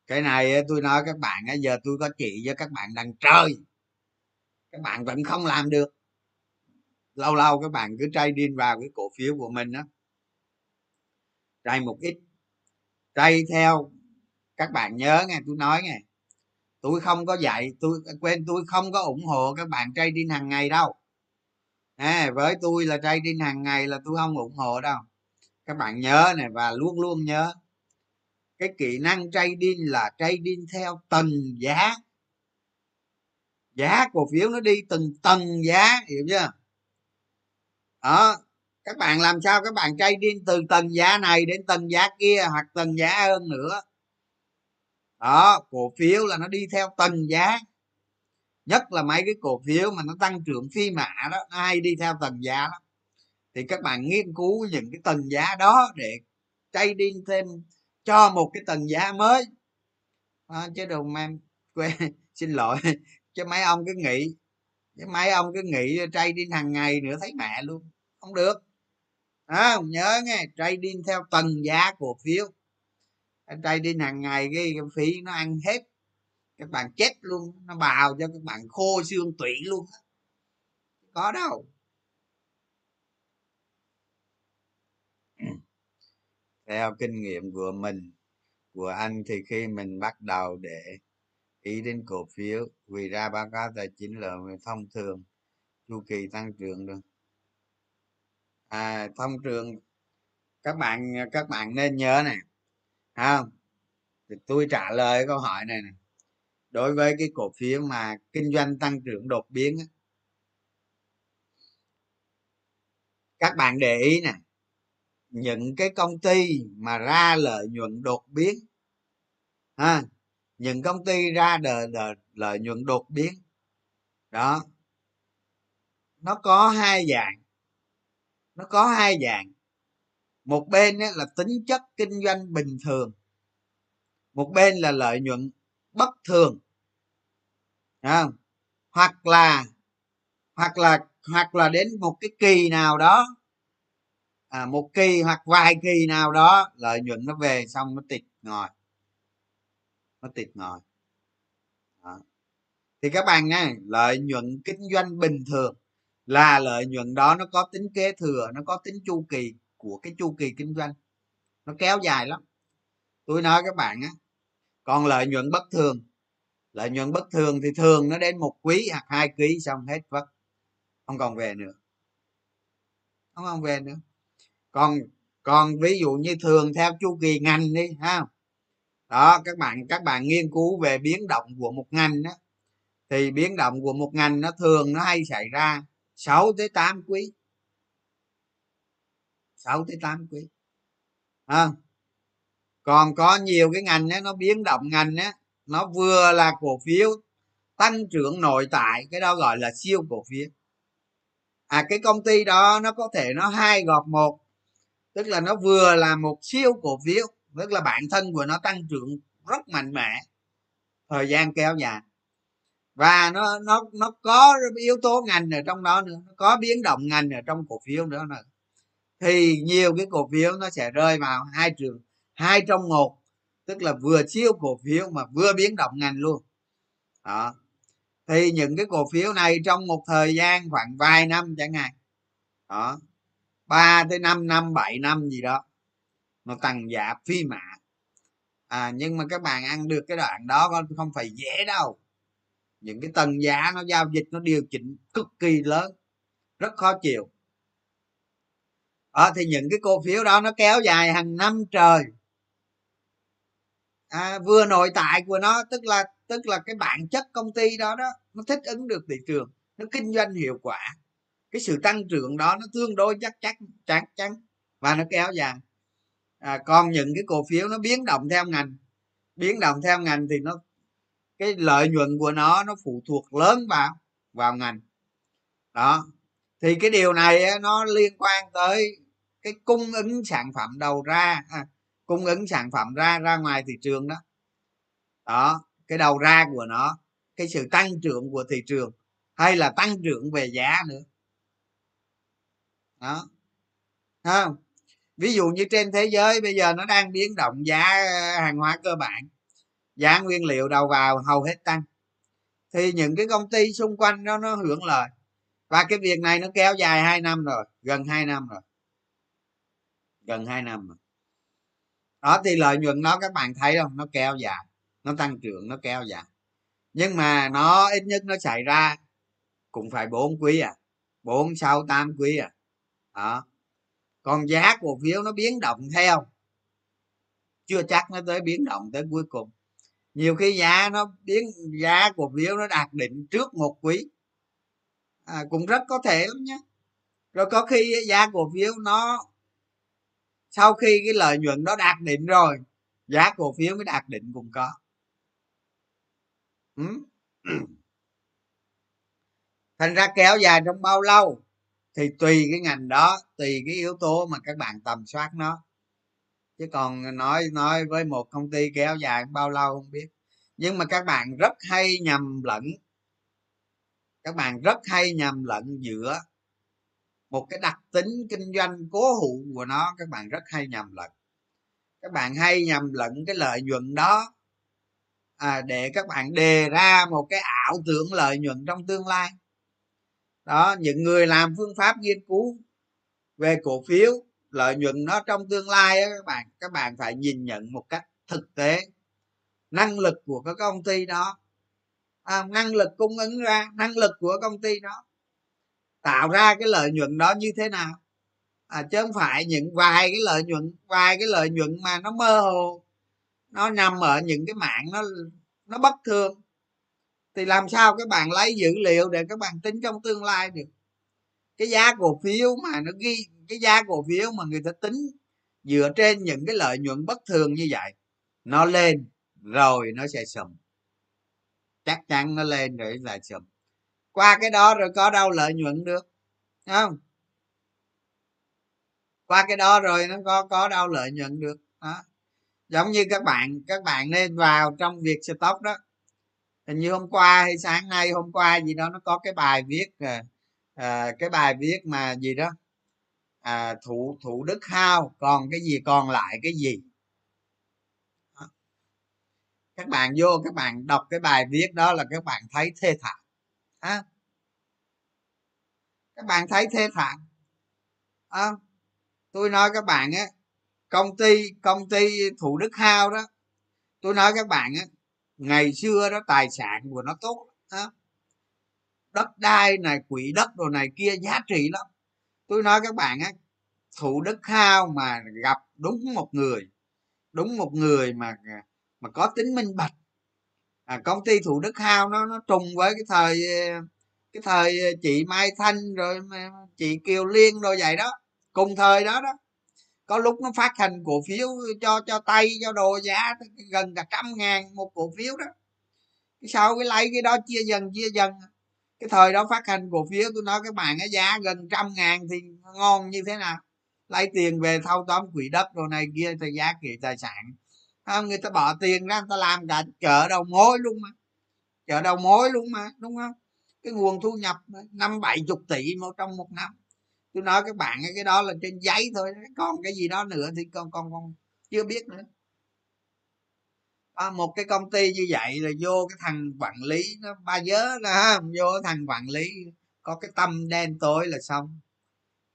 cái này á, tôi nói các bạn á giờ tôi có chỉ với các bạn đang chơi các bạn vẫn không làm được. Lâu lâu các bạn cứ trai điên vào cái cổ phiếu của mình đó trai một ít. Trai theo. Các bạn nhớ nghe tôi nói nghe. Tôi không có dạy tôi quên tôi không có ủng hộ các bạn trai điên hàng ngày đâu. À, với tôi là trading hàng ngày là tôi không ủng hộ đâu. Các bạn nhớ này và luôn luôn nhớ cái kỹ năng trading là trading theo tầng giá. Giá cổ phiếu nó đi từng tầng giá, hiểu chưa? Đó, các bạn làm sao các bạn trading từ tầng giá này đến tầng giá kia hoặc tầng giá hơn nữa? Đó, cổ phiếu là nó đi theo tầng giá. Nhất là mấy cái cổ phiếu mà nó tăng trưởng phi mã đó, nó hay đi theo tầng giá đó thì các bạn nghiên cứu những cái tầng giá đó để trading thêm cho một cái tầng giá mới. À, chứ đừng em quên xin lỗi chứ mấy ông cứ nghĩ chứ mấy ông cứ nghĩ trading hàng ngày nữa thấy mẹ luôn. Không được. À, nhớ nghe trading theo tầng giá cổ phiếu. Trading hàng ngày cái, cái phí nó ăn hết các bạn chết luôn nó bào cho các bạn khô xương tủy luôn có đâu. Theo kinh nghiệm của mình, của anh thì khi mình bắt đầu để ý đến cổ phiếu, vì ra báo cáo tài chính là thông thường, chu kỳ tăng trưởng được à thông thường, các bạn các bạn nên nhớ này không? Thì tôi trả lời câu hỏi này này đối với cái cổ phiếu mà kinh doanh tăng trưởng đột biến các bạn để ý nè những cái công ty mà ra lợi nhuận đột biến ha những công ty ra đờ, đờ, lợi nhuận đột biến đó nó có hai dạng nó có hai dạng. Một bên là tính chất kinh doanh bình thường một bên là lợi nhuận bất thường à, hoặc là hoặc là hoặc là đến một cái kỳ nào đó à, một kỳ hoặc vài kỳ nào đó lợi nhuận nó về xong nó tịt ngồi nó tịt ngồi đó. thì các bạn nghe lợi nhuận kinh doanh bình thường là lợi nhuận đó nó có tính kế thừa nó có tính chu kỳ của cái chu kỳ kinh doanh. Nó kéo dài lắm. Tôi nói các bạn á còn lợi nhuận bất thường lợi nhuận bất thường thì thường nó đến một quý hoặc hai quý xong hết vất. Không còn về nữa. Không còn về nữa còn còn ví dụ như thường theo chu kỳ ngành đi ha. Đó các bạn các bạn nghiên cứu về biến động của một ngành đó thì biến động của một ngành nó thường nó hay xảy ra 6 tới 8 quý. 6 tới 8 quý. À, còn có nhiều cái ngành đó, nó biến động ngành đó, nó vừa là cổ phiếu tăng trưởng nội tại cái đó gọi là siêu cổ phiếu. À cái công ty đó nó có thể nó hai gọt một tức là nó vừa là một siêu cổ phiếu, tức là bản thân của nó tăng trưởng rất mạnh mẽ, thời gian kéo dài. Và nó nó nó có yếu tố ngành ở trong đó nữa, nó có biến động ngành ở trong cổ phiếu nữa nữa thì nhiều cái cổ phiếu nó sẽ rơi vào hai trường, hai trong một, tức là vừa siêu cổ phiếu mà vừa biến động ngành luôn. Đó. Thì những cái cổ phiếu này trong một thời gian khoảng vài năm chẳng hạn. Đó ba tới năm năm bảy năm gì đó. Nó tăng giá phi mã à nhưng mà các bạn ăn được cái đoạn đó không phải dễ đâu. Những cái tầng giá nó giao dịch nó điều chỉnh cực kỳ lớn. Rất khó chịu. À, thì những cái cổ phiếu đó nó kéo dài hàng năm trời. À, vừa nội tại của nó tức là tức là cái bản chất công ty đó đó nó thích ứng được thị trường nó kinh doanh hiệu quả cái sự tăng trưởng đó nó tương đối chắc chắc chắc chắn và nó kéo dài. À, còn những cái cổ phiếu nó biến động theo ngành biến động theo ngành thì nó cái lợi nhuận của nó nó phụ thuộc lớn vào vào ngành. Đó thì cái điều này nó liên quan tới cái cung ứng sản phẩm đầu ra à, cung ứng sản phẩm ra ra ngoài thị trường đó. Đó cái đầu ra của nó cái sự tăng trưởng của thị trường hay là tăng trưởng về giá nữa đó. Không? Ví dụ như trên thế giới bây giờ nó đang biến động giá hàng hóa cơ bản, giá nguyên liệu đầu vào hầu hết tăng. Thì những cái công ty xung quanh nó nó hưởng lợi. Và cái việc này nó kéo dài hai năm rồi, gần hai năm rồi. Gần hai năm rồi. Đó, thì lợi nhuận nó các bạn thấy không? Nó kéo dài, nó tăng trưởng, nó kéo dài. Nhưng mà nó ít nhất nó xảy ra cũng phải bốn quý à bốn, sáu, tám quý à đó. Còn giá cổ phiếu nó biến động theo. Chưa chắc nó tới biến động tới cuối cùng. Nhiều khi giá nó biến giá cổ phiếu nó đạt định trước một quý. À, cũng rất có thể lắm nhé rồi có khi giá cổ phiếu nó sau khi cái lợi nhuận nó đạt định rồi giá cổ phiếu mới đạt định cũng có. Ừ. thành ra kéo dài trong bao lâu? Thì tùy cái ngành đó tùy cái yếu tố mà các bạn tầm soát nó. Chứ còn nói nói với một công ty kéo dài bao lâu không biết. Nhưng mà các bạn rất hay nhầm lẫn các bạn rất hay nhầm lẫn giữa một cái đặc tính kinh doanh cố hữu của nó các bạn rất hay nhầm lẫn. Các bạn hay nhầm lẫn cái lợi nhuận đó à, để các bạn đề ra một cái ảo tưởng lợi nhuận trong tương lai đó những người làm phương pháp nghiên cứu về cổ phiếu lợi nhuận nó trong tương lai đó các bạn các bạn phải nhìn nhận một cách thực tế. Năng lực của các công ty đó à, năng lực cung ứng ra năng lực của công ty đó tạo ra cái lợi nhuận đó như thế nào? À, chứ không phải những vài cái lợi nhuận vài cái lợi nhuận mà nó mơ hồ nó nằm ở những cái mạng nó nó bất thường thì làm sao các bạn lấy dữ liệu để các bạn tính trong tương lai được? Cái giá cổ phiếu mà nó ghi, cái giá cổ phiếu mà người ta tính dựa trên những cái lợi nhuận bất thường như vậy, nó lên rồi nó sẽ sụm chắc chắn nó lên rồi lại sụm qua cái đó rồi có đâu lợi nhuận được không? Qua cái đó rồi nó có có đâu lợi nhuận được, đó. Giống như các bạn các bạn nên vào trong việc stock đó hình như hôm qua hay sáng nay hôm qua gì đó nó có cái bài viết à, à, cái bài viết mà gì đó à, thủ thủ đức hao còn cái gì còn lại cái gì đó. các bạn vô các bạn đọc cái bài viết đó là các bạn thấy thê thảm à. các bạn thấy thê thảm à. tôi nói các bạn á công ty công ty thủ đức hao đó tôi nói các bạn á ngày xưa đó tài sản của nó tốt đó. đất đai này quỹ đất đồ này kia giá trị lắm tôi nói các bạn á thủ đức hao mà gặp đúng một người đúng một người mà mà có tính minh bạch à, công ty thủ đức hao nó nó trùng với cái thời cái thời à, chị mai thanh rồi chị kiều liên rồi vậy đó cùng thời đó đó có lúc nó phát hành cổ phiếu cho cho tay cho đồ giá gần cả trăm ngàn một cổ phiếu đó. Sau cái lấy cái đó chia dần chia dần. Cái thời đó phát hành cổ phiếu, tôi nói các bạn cái giá gần trăm ngàn thì ngon như thế nào? Lấy tiền về thâu tóm quỹ đất đồ này kia thì giá trị tài sản. Không người ta bỏ tiền ra, người ta làm cả chợ đầu mối luôn mà. Chợ đầu mối luôn mà, đúng không? Cái nguồn thu nhập năm bảy chục tỷ một trong một năm tôi nói các bạn cái đó là trên giấy thôi còn cái gì đó nữa thì con con con chưa biết nữa. À, một cái công ty như vậy là vô cái thằng quản lý nó ba nhớ là vô cái thằng quản lý có cái tâm đen tối là xong.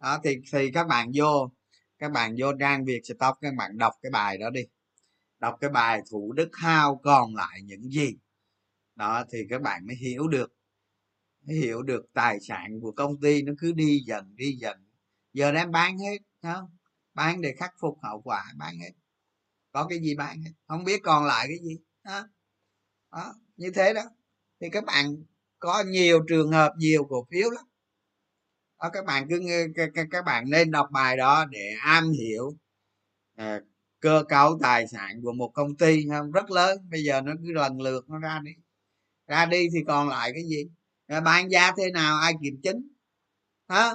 Đó thì thì các bạn vô các bạn vô trang việt stock các bạn đọc cái bài đó đi. Đọc cái bài thủ đức hao còn lại những gì. Đó thì các bạn mới hiểu được hiểu được tài sản của công ty nó cứ đi dần đi dần. Giờ đem bán hết không? Bán để khắc phục hậu quả bán hết. Có cái gì bán hết? Không biết còn lại cái gì đó, đó như thế đó. Thì các bạn có nhiều trường hợp nhiều cổ phiếu lắm. Đó, các bạn cứ các, các bạn nên đọc bài đó để am hiểu à, cơ cấu tài sản của một công ty không? Rất lớn. Bây giờ nó cứ lần lượt nó ra đi. Ra đi thì còn lại cái gì? À, bán giá thế nào ai kiểm chứng? Hả?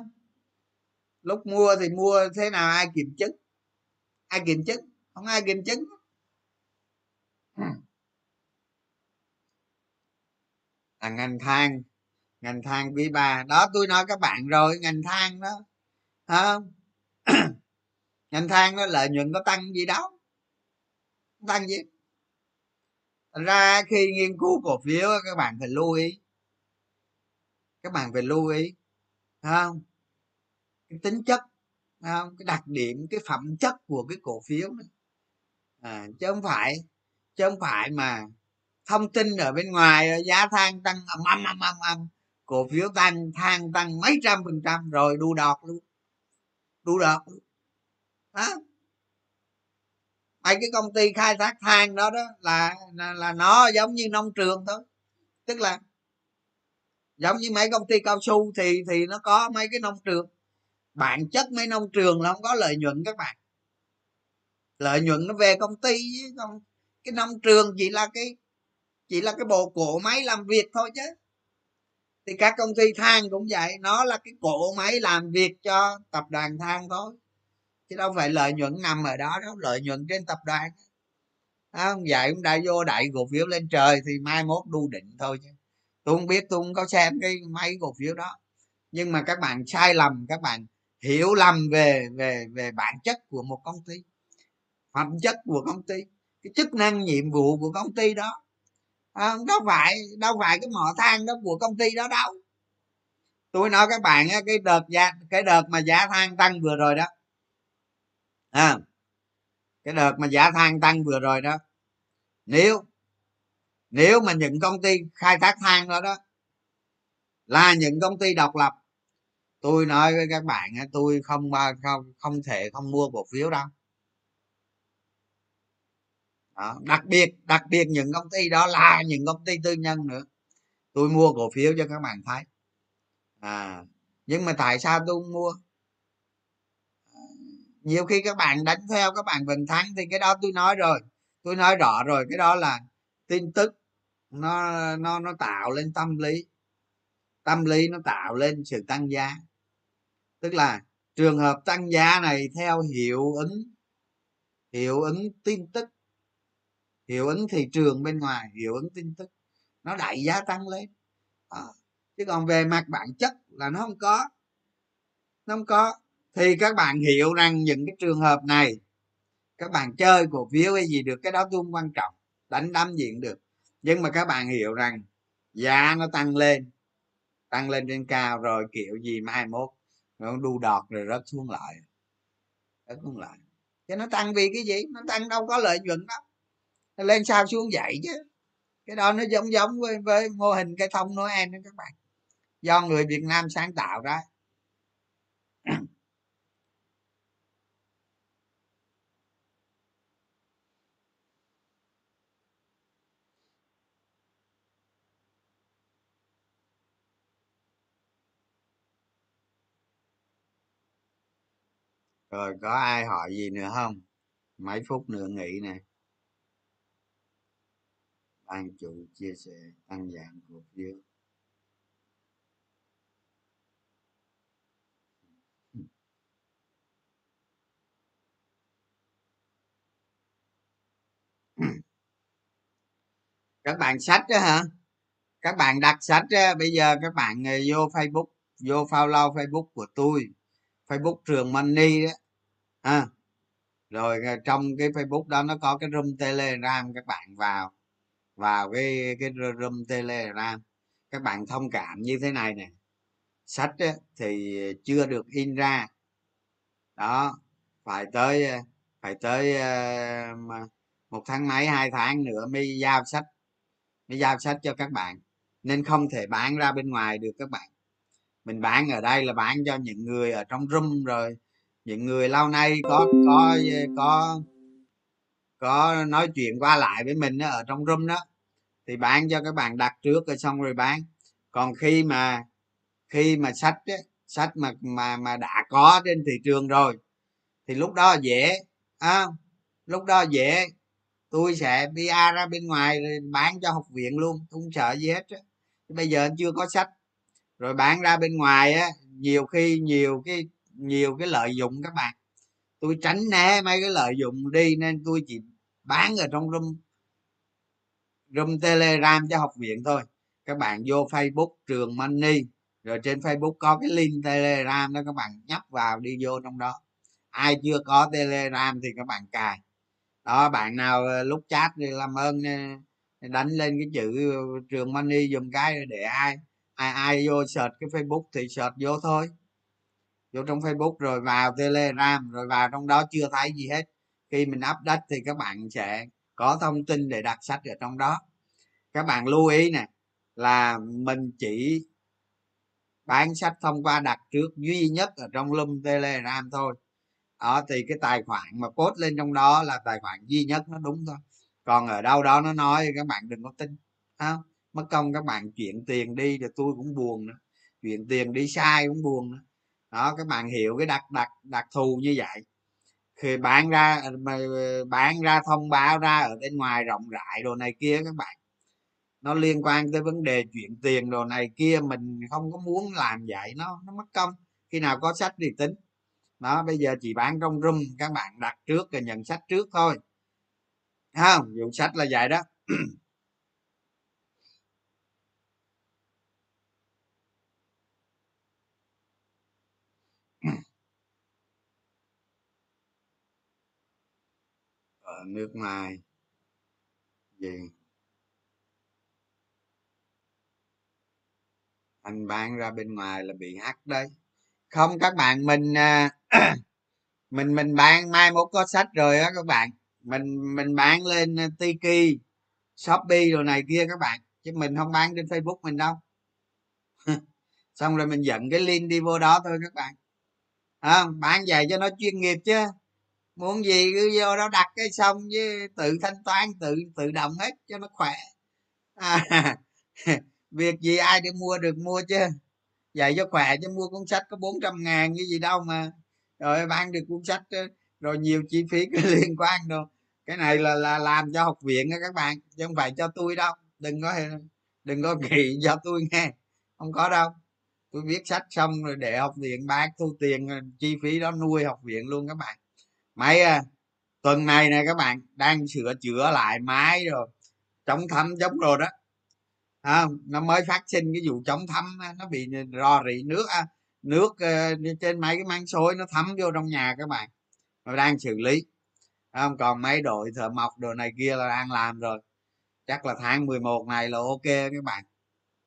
Lúc mua thì mua thế nào ai kiểm chứng? Ai kiểm chứng? Không ai kiểm chứng. Là ngành than. Ngành than quý ba. Đó tôi nói các bạn rồi ngành than đó. Không ngành than đó lợi nhuận có tăng gì đâu tăng gì? Ra khi nghiên cứu cổ phiếu các bạn phải lưu ý các bạn phải lưu ý không? Cái tính chất không? Cái đặc điểm cái phẩm chất của cái cổ phiếu. À, chứ không phải chứ không phải mà thông tin ở bên ngoài giá than tăng âm âm âm âm âm cổ phiếu tăng than tăng mấy trăm phần trăm rồi đu đọt luôn. Đu đọt luôn. Đó mấy cái công ty khai thác than đó đó là, là là nó giống như nông trường thôi. Tức là giống như mấy công ty cao su thì thì nó có mấy cái nông trường. Bản chất mấy nông trường là không có lợi nhuận các bạn. Lợi nhuận nó về công ty không, cái nông trường chỉ là cái, chỉ là cái bộ cổ máy làm việc thôi chứ. Thì các công ty than cũng vậy, nó là cái cổ máy làm việc cho tập đoàn than thôi. Chứ đâu phải lợi nhuận nằm ở đó đâu, lợi nhuận trên tập đoàn. Không? Vậy cũng đã vô đẩy cổ phiếu lên trời thì mai mốt đu định thôi chứ tôi không biết tôi không có xem cái mấy cổ phiếu đó. Nhưng mà các bạn sai lầm các bạn hiểu lầm về về về bản chất của một công ty phẩm chất của công ty cái chức năng nhiệm vụ của công ty đó. À, đâu phải đâu phải cái mỏ than đó của công ty đó đâu. Tôi nói các bạn cái đợt giá cái đợt mà giá than tăng vừa rồi đó. À, cái đợt mà giá than tăng vừa rồi đó. Nếu nếu mà những công ty khai thác than đó đó, là những công ty độc lập, tôi nói với các bạn tôi không không không thể không mua cổ phiếu đâu. Đó. đặc biệt đặc biệt những công ty đó là những công ty tư nhân nữa. Tôi mua cổ phiếu cho các bạn thấy. À nhưng mà tại sao tôi không mua? Nhiều khi các bạn đánh theo, các bạn vẫn thắng thì cái đó tôi nói rồi. Tôi nói rõ rồi, cái đó là tin tức nó nó nó tạo lên tâm lý. Tâm lý nó tạo lên sự tăng giá. Tức là trường hợp tăng giá này theo hiệu ứng hiệu ứng tin tức hiệu ứng thị trường bên ngoài hiệu ứng tin tức nó đẩy giá tăng lên. À, chứ còn về mặt bản chất là nó không có. Nó không có. Thì các bạn hiểu rằng những cái trường hợp này các bạn chơi cổ phiếu hay gì được cái đó tôi không quan trọng. Đánh đắm diện được nhưng mà các bạn hiểu rằng giá nó tăng lên tăng lên trên cao rồi kiểu gì mai mốt nó đu đọt rồi rớt xuống lại. Rớt xuống lại. Chứ nó tăng vì cái gì? Nó tăng đâu có lợi nhuận đó, nó lên sao xuống dậy chứ? Cái đó nó giống giống với, với mô hình cây thông noel đó các bạn. Do người việt nam sáng tạo ra. Rồi có ai hỏi gì nữa không? Mấy phút nữa nghỉ nè. Ban chủ chia sẻ tăng giảm cổ phiếu các bạn sách đó hả? Các bạn đặt sách đó, bây giờ các bạn ờ, vô facebook vô follow facebook của tôi facebook trường money đó. À, rồi ờ, trong cái facebook đó nó có cái room telegram các bạn vào. Vào cái cái room telegram. Các bạn thông cảm như thế này nè. Sách á, thì chưa được in ra. Đó phải tới ờ, phải tới ờ, một tháng mấy hai tháng nữa mới giao sách. Mới giao sách cho các bạn. Nên không thể bán ra bên ngoài được các bạn mình bán ở đây là bán cho những người ở trong room rồi những người lâu nay có có có có nói chuyện qua lại với mình đó, ở trong room đó thì bán cho các bạn đặt trước rồi xong rồi bán. Còn khi mà khi mà sách ấy, sách mà mà mà đã có trên thị trường rồi thì lúc đó dễ à, lúc đó dễ. Tôi sẽ PR ra bên ngoài rồi bán cho học viện luôn không sợ gì hết bây giờ chưa có sách rồi bán ra bên ngoài á, nhiều khi nhiều cái nhiều cái lợi dụng các bạn. Tôi tránh né mấy cái lợi dụng đi nên tôi chỉ bán ở trong room room telegram cho học viện thôi. Các bạn vô facebook, trường money, rồi trên facebook có cái link telegram đó, các bạn nhấp vào đi vô trong đó. Ai chưa có telegram thì các bạn cài. Đó, bạn nào ờ, lúc chat thì làm ơn ờ, đánh lên cái chữ ờ, trường money dùng cái để ai ai ai vô search cái facebook thì search vô thôi. Vô trong facebook rồi vào telegram, rồi vào trong đó chưa thấy gì hết. Khi mình update thì các bạn sẽ có thông tin để đặt sách ở trong đó. Các bạn lưu ý nè, là mình chỉ bán sách thông qua đặt trước duy nhất ở trong lum telegram thôi. Đó, thì cái tài khoản mà post lên trong đó là tài khoản duy nhất, nó đúng thôi. Còn ở đâu đó nó nói, các bạn đừng có tin không? Mất công các bạn chuyển tiền đi thì tôi cũng buồn nữa. Chuyển tiền đi sai cũng buồn nữa. Đó, các bạn hiểu cái đặc đặc đặc thù như vậy. Khi bán ra à, mà à, bán ra thông báo ra ở bên ngoài rộng rãi đồ này kia các bạn, nó liên quan tới vấn đề chuyện tiền đồ này kia, mình không có muốn làm vậy, nó nó mất công. Khi nào có sách thì tính. Đó, bây giờ chỉ bán trong room, các bạn đặt trước rồi nhận sách trước thôi. Không? Vụ sách là vậy đó. ở nước ngoài gì? Anh bán ra bên ngoài là bị hắt đấy. Không các bạn mình à, mình mình bán mai mốt có sách rồi á các bạn. Mình mình bán lên à, tiki shopee rồi này kia các bạn. Chứ mình không bán trên facebook mình đâu. Xong rồi mình dẫn cái link đi vô đó thôi các bạn. À, bán về cho nó chuyên nghiệp chứ muốn gì cứ vô đó đặt cái xong với tự thanh toán tự tự động hết cho nó khỏe. À, việc gì ai đi mua được mua chứ. Dạy cho khỏe chứ mua cuốn sách có 400 ngàn cái gì đâu mà. Rồi bán được cuốn sách rồi nhiều chi phí liên quan đâu cái này là là làm cho học viện đó các bạn chứ không phải cho tôi đâu. Đừng có đừng có kỳ cho tôi nghe. Không có đâu. Tôi viết sách xong rồi để học viện bán thu tiền chi phí đó nuôi học viện luôn các bạn máy à, tuần này này các bạn đang sửa chữa lại máy rồi chống thấm giống rồi đó. À, nó mới phát sinh cái vụ chống thấm nó bị rò rỉ nước à, nước ờ, trên mấy cái máng xối nó thấm vô trong nhà các bạn. Nó đang xử lý. Không? Còn mấy đội thợ mộc đồ này kia là đang làm rồi. Chắc là tháng 11 này là ok các bạn.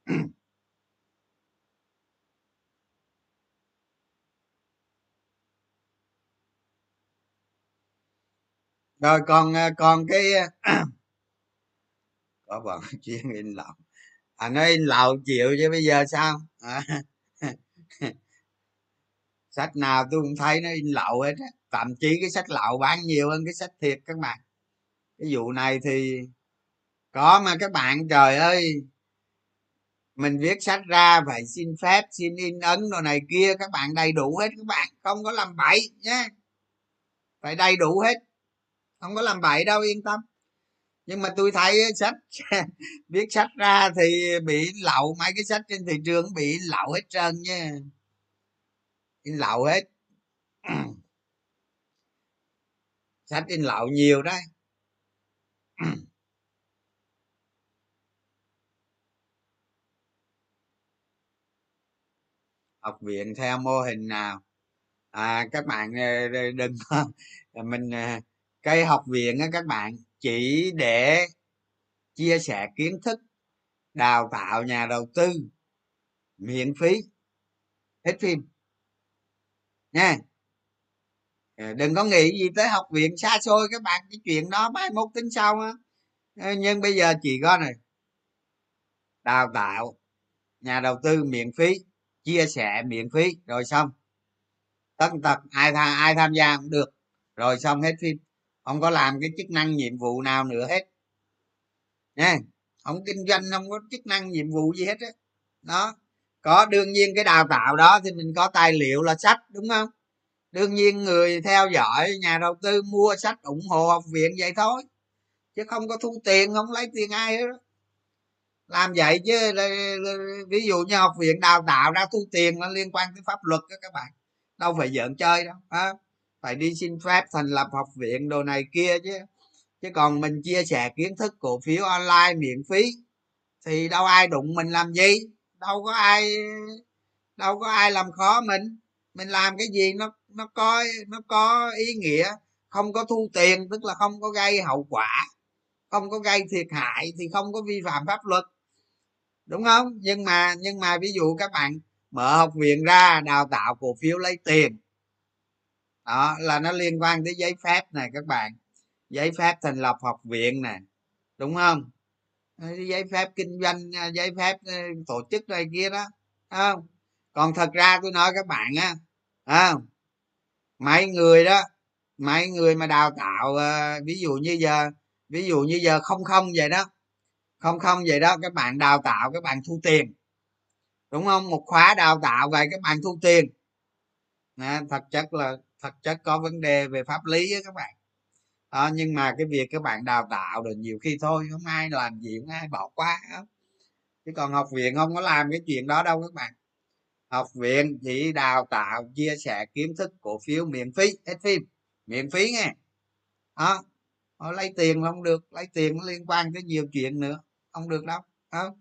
rồi còn à, còn cái à, có bọn chuyên in lậu. À nó in lậu chịu chứ bây giờ sao? À. sách nào tôi cũng thấy nó in lậu hết á. Thậm chí cái sách lậu bán nhiều hơn cái sách thiệt các bạn. Cái vụ này thì có mà các bạn, trời ơi, mình viết sách ra phải xin phép, xin in ấn đồ này kia, các bạn đầy đủ hết các bạn. Không có làm bậy nhé phải đầy đủ hết không có làm bậy đâu, yên tâm. Nhưng mà tôi thấy sách viết sách ra thì bị lậu, mấy cái sách trên thị trường bị lậu hết trơn nha. In lậu hết. Sách in lậu nhiều đấy học viện theo mô hình nào? À các bạn ờ, đừng mình ờ, cây học viện á các bạn, chỉ để chia sẻ kiến thức, đào tạo nhà đầu tư, miễn phí, hết phim. Nha. Ờ, đừng có nghĩ gì tới học viện xa xôi các bạn, cái chuyện đó mai mốt tính sau á. Ờ, nhưng bây giờ chỉ có này. Đào tạo nhà đầu tư miễn phí, chia sẻ miễn phí, rồi xong. Tất tật, ai tham ai tham gia cũng được, rồi xong hết phim không có làm cái chức năng nhiệm vụ nào nữa hết. Nha không kinh doanh không có chức năng nhiệm vụ gì hết á. Đó có đương nhiên cái đào tạo đó thì mình có tài liệu là sách đúng không? Đương nhiên người theo dõi nhà đầu tư mua sách ủng hộ học viện vậy thôi chứ không có thu tiền không lấy tiền ai hết làm vậy chứ ví dụ như học viện đào tạo ra thu tiền nó liên quan tới pháp luật đó các bạn đâu phải giỡn chơi đâu à, phải đi xin phép thành lập học viện đồ này kia chứ. Chứ còn mình chia sẻ kiến thức cổ phiếu online miễn phí, thì đâu ai đụng mình làm gì? Đâu có ai, đâu có ai làm khó mình. Mình làm cái gì nó nó có nó có ý nghĩa. Không có thu tiền, tức là không có gây hậu quả. Không có gây thiệt hại thì không có vi phạm pháp luật. Đúng không? Nhưng mà nhưng mà ví dụ các bạn mở học viện ra, đào tạo cổ phiếu lấy tiền đó là nó liên quan tới giấy phép này các bạn. Giấy phép thành lập học viện nè đúng không? Ờ, giấy phép kinh doanh ờ, giấy phép ờ, tổ chức này kia đó không? Còn thật ra tôi nói các bạn á không? Mấy người đó mấy người mà đào tạo ví dụ như giờ ví dụ như giờ không không vậy đó không không vậy đó các bạn đào tạo các bạn thu tiền đúng không? Một khóa đào tạo vậy các bạn thu tiền. Nè, thật chất là thật chất có vấn đề về pháp lý á các bạn. À, nhưng mà cái việc các bạn đào tạo được nhiều khi thôi không ai làm gì không ai bỏ qua không chứ còn học viện không có làm cái chuyện đó đâu các bạn. Học viện chỉ đào tạo chia sẻ kiến thức cổ phiếu miễn phí hết phim. Miễn phí nghe. Đó họ lấy tiền là không được lấy tiền nó liên quan tới nhiều chuyện nữa không được đâu đó.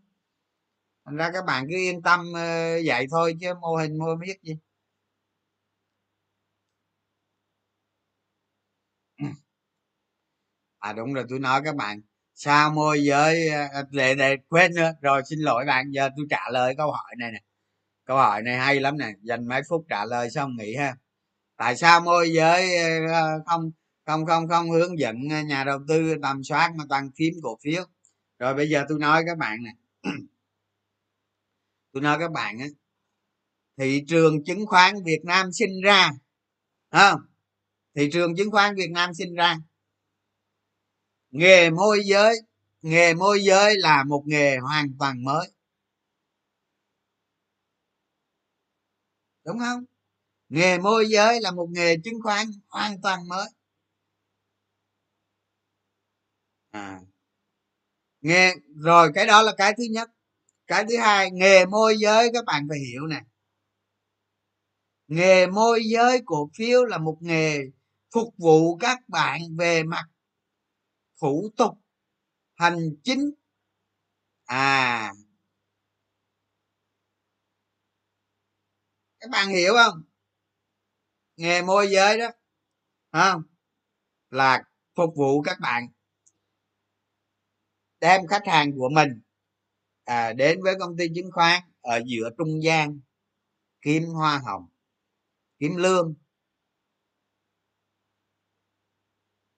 thành ra các bạn cứ yên tâm dạy vậy thôi chứ mô hình mua biết gì. À đúng rồi, tôi nói các bạn. Sao môi giới để để quên nữa. Rồi xin lỗi bạn, giờ tôi trả lời câu hỏi này nè. Câu hỏi này hay lắm nè, dành mấy phút trả lời xong nghỉ ha. Tại sao môi giới ờ, ờ, không không không không hướng dẫn ờ, nhà đầu tư tầm soát mà toàn phím cổ phiếu. Rồi bây giờ tôi nói các bạn nè. Tôi nói các bạn á, thị trường chứng khoán việt nam sinh ra không thị trường chứng khoán việt nam sinh ra nghề môi giới. Nghề môi giới là một nghề hoàn toàn mới. Đúng không? Nghề môi giới là một nghề chứng khoán hoàn toàn mới. À. Nghề, rồi cái đó là cái thứ nhất. Cái thứ hai, nghề môi giới, các bạn phải hiểu nè. Nghề môi giới cổ phiếu là một nghề phục vụ các bạn về mặt thủ tục hành chính. À các bạn hiểu không? Nghề môi giới đó không? Là phục vụ các bạn đem khách hàng của mình à, đến với công ty chứng khoán ở giữa trung gian kiếm hoa hồng kiếm lương.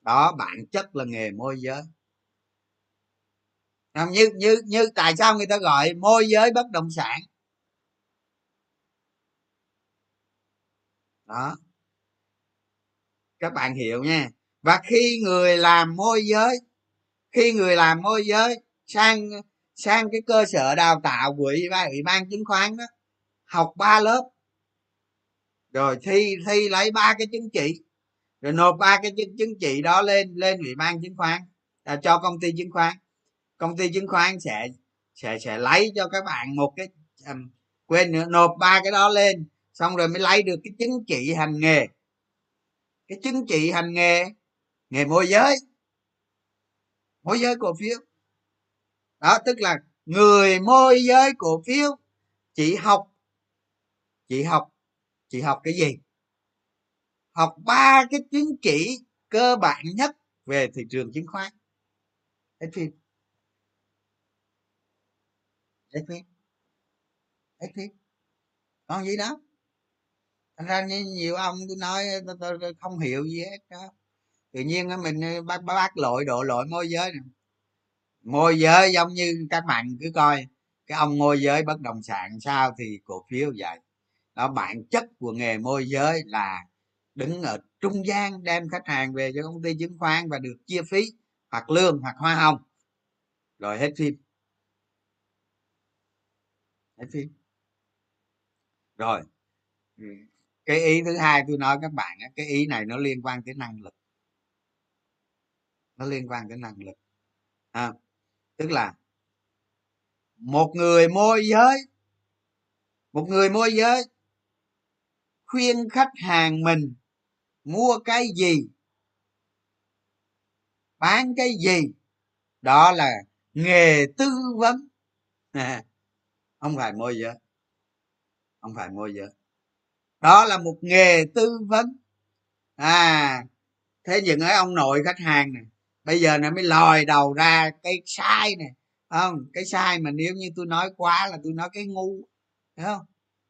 Đó, bản chất là nghề môi giới. Như như như tại sao người ta gọi môi giới bất động sản? Đó. Các bạn hiểu nha. Và khi người làm môi giới, khi người làm môi giới, sang sang cái cơ sở đào tạo của ủy ban ủy ban chứng khoán đó, học ba lớp, rồi thi thi lấy ba cái chứng chỉ rồi nộp ba cái chứng, chứng chỉ đó lên lên ủy ban chứng khoán à, cho công ty chứng khoán. Công ty chứng khoán sẽ sẽ sẽ lấy cho các bạn một cái à, quên nữa nộp ba cái đó lên xong rồi mới lấy được cái chứng chỉ hành nghề. Cái chứng chỉ hành nghề nghề môi giới. Môi giới cổ phiếu. Đó tức là người môi giới cổ phiếu chỉ học chỉ học chỉ học cái gì? Học ba cái chứng chỉ cơ bản nhất về thị trường chứng khoán. Hết phim hết phim hết phim còn gì đó thành ra như nhiều ông tôi nói tôi, tôi, tôi không hiểu gì hết đó. Tự nhiên mình ờ, bắt bắt lội độ lội môi giới này môi giới giống như các bạn cứ coi cái ông môi giới bất động sản sao thì cổ phiếu vậy. Đó bản chất của nghề môi giới là đứng ở trung gian đem khách hàng về cho công ty chứng khoán và được chia phí hoặc lương hoặc hoa hồng. Rồi hết phim. Hết phim. Rồi. Cái ý thứ hai tôi nói các bạn cái ý này nó liên quan tới năng lực. Nó liên quan tới năng lực. À, tức là một người môi giới một người môi giới khuyên khách hàng mình mua cái gì? Bán cái gì? Đó là nghề tư vấn. À, không phải môi giới. Không phải môi giới. Đó là một nghề tư vấn. À thế những cái ông nội khách hàng này bây giờ nó mới lòi đầu ra cái sai này không? Cái sai mà nếu như tôi nói quá là tôi nói cái ngu hiểu không?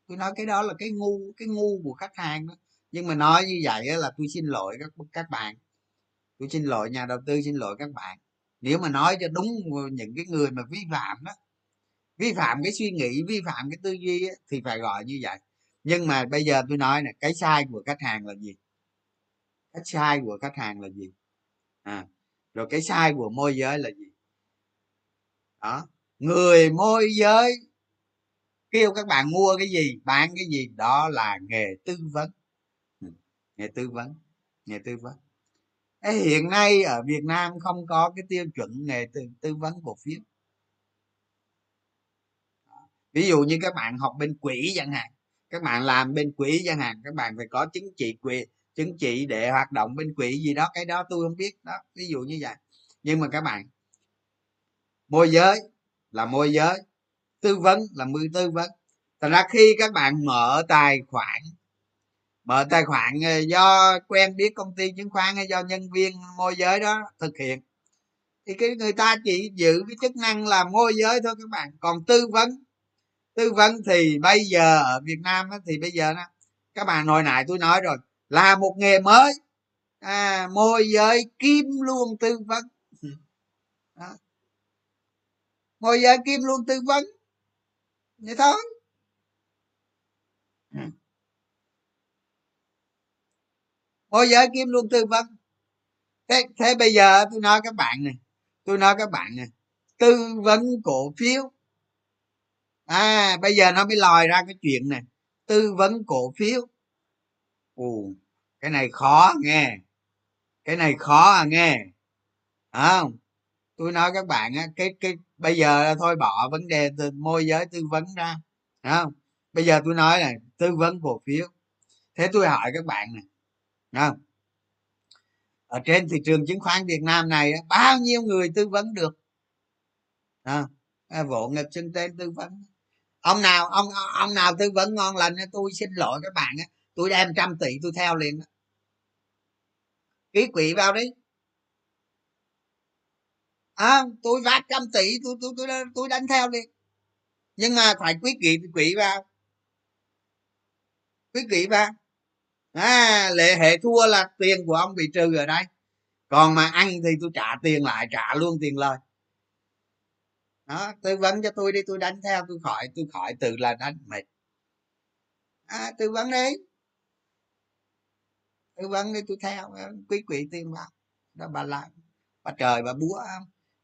Tôi nói cái đó là cái ngu cái ngu của khách hàng đó nhưng mà nói như vậy là tôi xin lỗi các các bạn. Tôi xin lỗi nhà đầu tư xin lỗi các bạn. Nếu mà nói cho đúng những cái người mà vi phạm đó vi phạm cái suy nghĩ vi phạm cái tư duy ấy, thì phải gọi như vậy. Nhưng mà bây giờ tôi nói nè cái sai của khách hàng là gì? Cái sai của khách hàng là gì? À rồi cái sai của môi giới là gì? Đó người môi giới kêu các bạn mua cái gì bán cái gì đó là nghề tư vấn nghề tư vấn nghề tư vấn. Ê, hiện nay ở việt nam không có cái tiêu chuẩn nghề tư, tư vấn cổ phiếu. Ví dụ như các bạn học bên quỹ chẳng hạn các bạn làm bên quỹ chẳng hạn các bạn phải có chứng chỉ quỹ chứng chỉ để hoạt động bên quỹ gì đó cái đó tôi không biết đó ví dụ như vậy. Nhưng mà các bạn môi giới là môi giới tư vấn là môi tư vấn. Thành ra khi các bạn mở tài khoản mở tài khoản ờ, do quen biết công ty chứng khoán hay do nhân viên môi giới đó thực hiện. Thì cái người ta chỉ giữ cái chức năng là môi giới thôi các bạn. Còn tư vấn tư vấn thì bây giờ ở việt nam thì bây giờ đó các bạn hồi nãy tôi nói rồi là một nghề mới. À, môi giới kim luôn tư vấn. Đó. môi giới kim luôn tư vấn. Vậy thôi. Môi giới kim luôn tư vấn thế thế bây giờ tôi nói các bạn này tôi nói các bạn này tư vấn cổ phiếu. À bây giờ nó mới lòi ra cái chuyện này tư vấn cổ phiếu. Ù cái này khó nghe cái này khó à nghe. À, không? Tôi nói các bạn á cái cái bây giờ thôi bỏ vấn đề từ môi giới tư vấn ra. Không? Bây giờ tôi nói là tư vấn cổ phiếu. Thế tôi hỏi các bạn này không? Ở trên thị trường chứng khoán Việt Nam này bao nhiêu người tư vấn được? À, vỗ ngực xưng tên tư vấn. Ông nào ông ông nào tư vấn ngon lành tôi xin lỗi các bạn tôi đem trăm tỷ tôi theo liền ký quỵ vào đi. À, tôi vác trăm tỷ tôi tôi tôi tôi đánh theo đi nhưng mà phải quý kỵ quỹ vào. Quý kỵ vào à lệ hệ thua là tiền của ông bị trừ ở đây còn mà ăn thì tôi trả tiền lại trả luôn tiền lời. Đó tư vấn cho tôi đi tôi đánh theo tôi khỏi tôi khỏi tự là đánh mệt. À, tư vấn đi. Tư vấn đi tôi theo quý quỷ tiền vào đó bà làm bà trời bà búa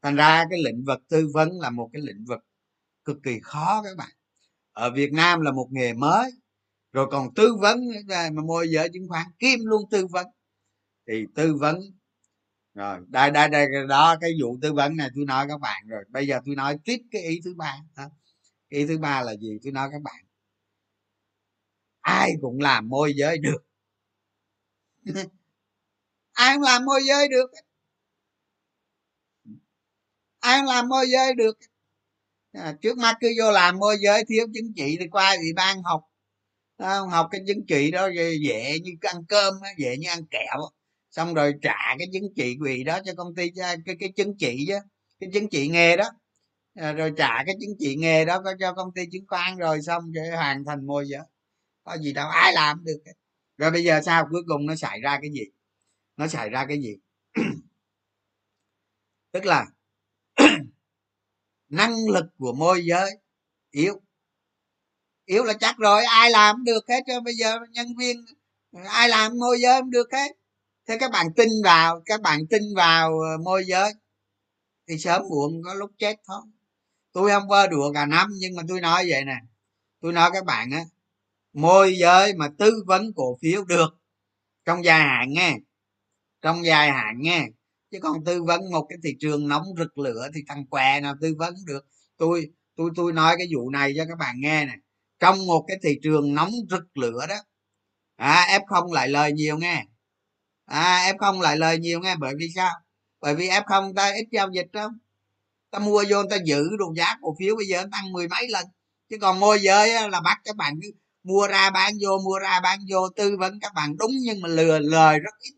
thành ra cái lĩnh vực tư vấn là một cái lĩnh vực cực kỳ khó các bạn. Ở việt nam là một nghề mới rồi còn tư vấn mà môi giới chứng khoán kim luôn tư vấn. Thì tư vấn rồi đây đây đây đó cái vụ tư vấn này tôi nói các bạn rồi. Bây giờ tôi nói tiếp cái ý thứ ba đó. ý thứ ba là gì? Tôi nói các bạn. Ai cũng làm môi giới được. Ai cũng làm môi giới được? Ai cũng làm môi giới được? À, trước mắt cứ vô làm môi giới thiếu chứng chỉ thì qua ủy ban học không? học cái chứng chỉ đó dễ như ăn cơm dễ như ăn kẹo. Xong rồi trả cái chứng chỉ quỳ đó cho công ty, cho cái cái chứng chỉ chứ, cái chứng chỉ nghề đó. À, rồi trả cái chứng chỉ nghề đó cho công ty chứng khoán rồi xong rồi hoàn thành môi giới. Có gì đâu, ai làm được rồi bây giờ sao? Cuối cùng nó xảy ra cái gì? Nó xảy ra cái gì? Tức là năng lực của môi giới yếu yếu là chắc rồi, ai làm được hết cho bây giờ nhân viên, ai làm môi giới không được hết. Thế các bạn tin vào, các bạn tin vào ờ, môi giới thì sớm muộn có lúc chết thôi. Tôi không vơ đùa cả năm, nhưng mà tôi nói vậy nè. Tôi nói các bạn á, môi giới mà tư vấn cổ phiếu được trong dài hạn nghe, trong dài hạn nghe. Chứ còn tư vấn một cái thị trường nóng rực lửa thì thằng què nào tư vấn được. Tôi tôi tôi nói cái vụ này cho các bạn nghe nè trong một cái thị trường nóng rực lửa đó. À, f không lại lời nhiều nghe. À f không lại lời nhiều nghe bởi vì sao? Bởi vì f không ta ít giao dịch không ta mua vô ta giữ đồ giá cổ phiếu bây giờ tăng mười mấy lần. Chứ còn môi giới là bắt các bạn cứ mua ra bán vô mua ra bán vô tư vấn các bạn đúng nhưng mà lừa lời rất ít.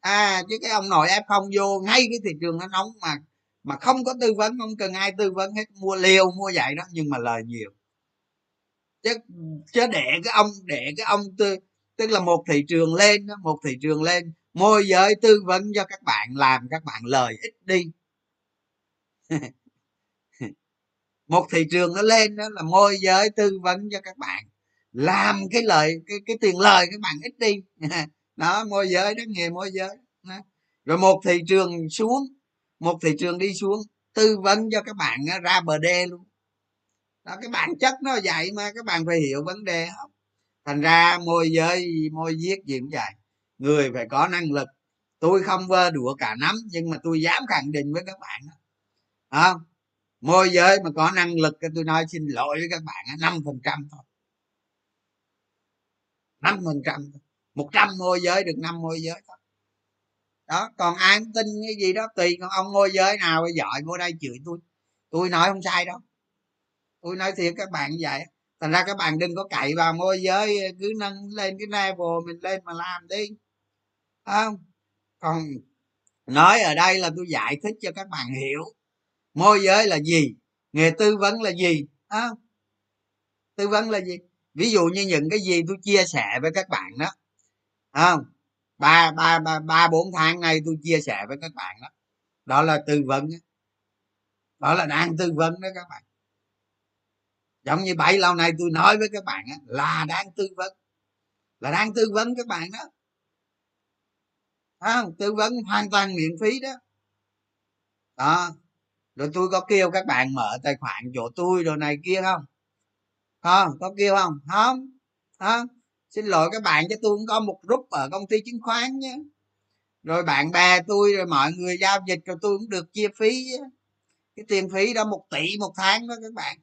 À chứ cái ông nội f không vô ngay cái thị trường nó nóng mà mà không có tư vấn không cần ai tư vấn hết mua liều mua vậy đó nhưng mà lời nhiều chứ chứ để cái ông, để cái ông tư, tức là một thị trường lên một thị trường lên, môi giới tư vấn cho các bạn, làm các bạn lời ít đi. Một thị trường nó lên đó là môi giới tư vấn cho các bạn, làm cái lời, cái cái tiền lời các bạn ít đi. Đó, môi giới đó nghề môi giới, đó. rồi một thị trường xuống, một thị trường đi xuống, tư vấn cho các bạn ra bờ đê luôn đó, cái bản chất nó vậy mà các bạn phải hiểu vấn đề không thành ra môi giới, môi viết gì cũng vậy. Người phải có năng lực. Tôi không vơ đùa cả nắm, nhưng mà tôi dám khẳng định với các bạn không môi giới mà có năng lực tôi nói xin lỗi với các bạn năm phần trăm thôi. năm phần trăm một trăm môi giới được năm môi giới thôi. Đó, còn ai tin cái gì đó, tùy còn ông môi giới nào giỏi vô đây chửi tôi. Tôi nói không sai đâu tôi nói thiệt các bạn như vậy. Thành ra các bạn đừng có cậy vào môi giới, cứ nâng lên cái level mình lên mà làm đi. Không? Còn nói ở đây là tôi giải thích cho các bạn hiểu. Môi giới là gì? Nghề tư vấn là gì? Không? Tư vấn là gì? Ví dụ như những cái gì tôi chia sẻ với các bạn đó. Không? Ba ba ba ba, bốn tháng nay tôi chia sẻ với các bạn đó. Đó là tư vấn đó là đang tư vấn đó các bạn giống như bảy lâu nay tôi nói với các bạn là đang tư vấn. Là đang tư vấn các bạn đó. À, tư vấn hoàn toàn miễn phí đó. Đó. Rồi tôi có kêu các bạn mở tài khoản chỗ tôi rồi này kia không? Không có kêu không? Không. Không xin lỗi các bạn cho tôi cũng có một group ở công ty chứng khoán nhé. Rồi bạn bè tôi rồi mọi người giao dịch cho tôi cũng được chia phí chứ. cái tiền phí đó một tỷ một tháng đó các bạn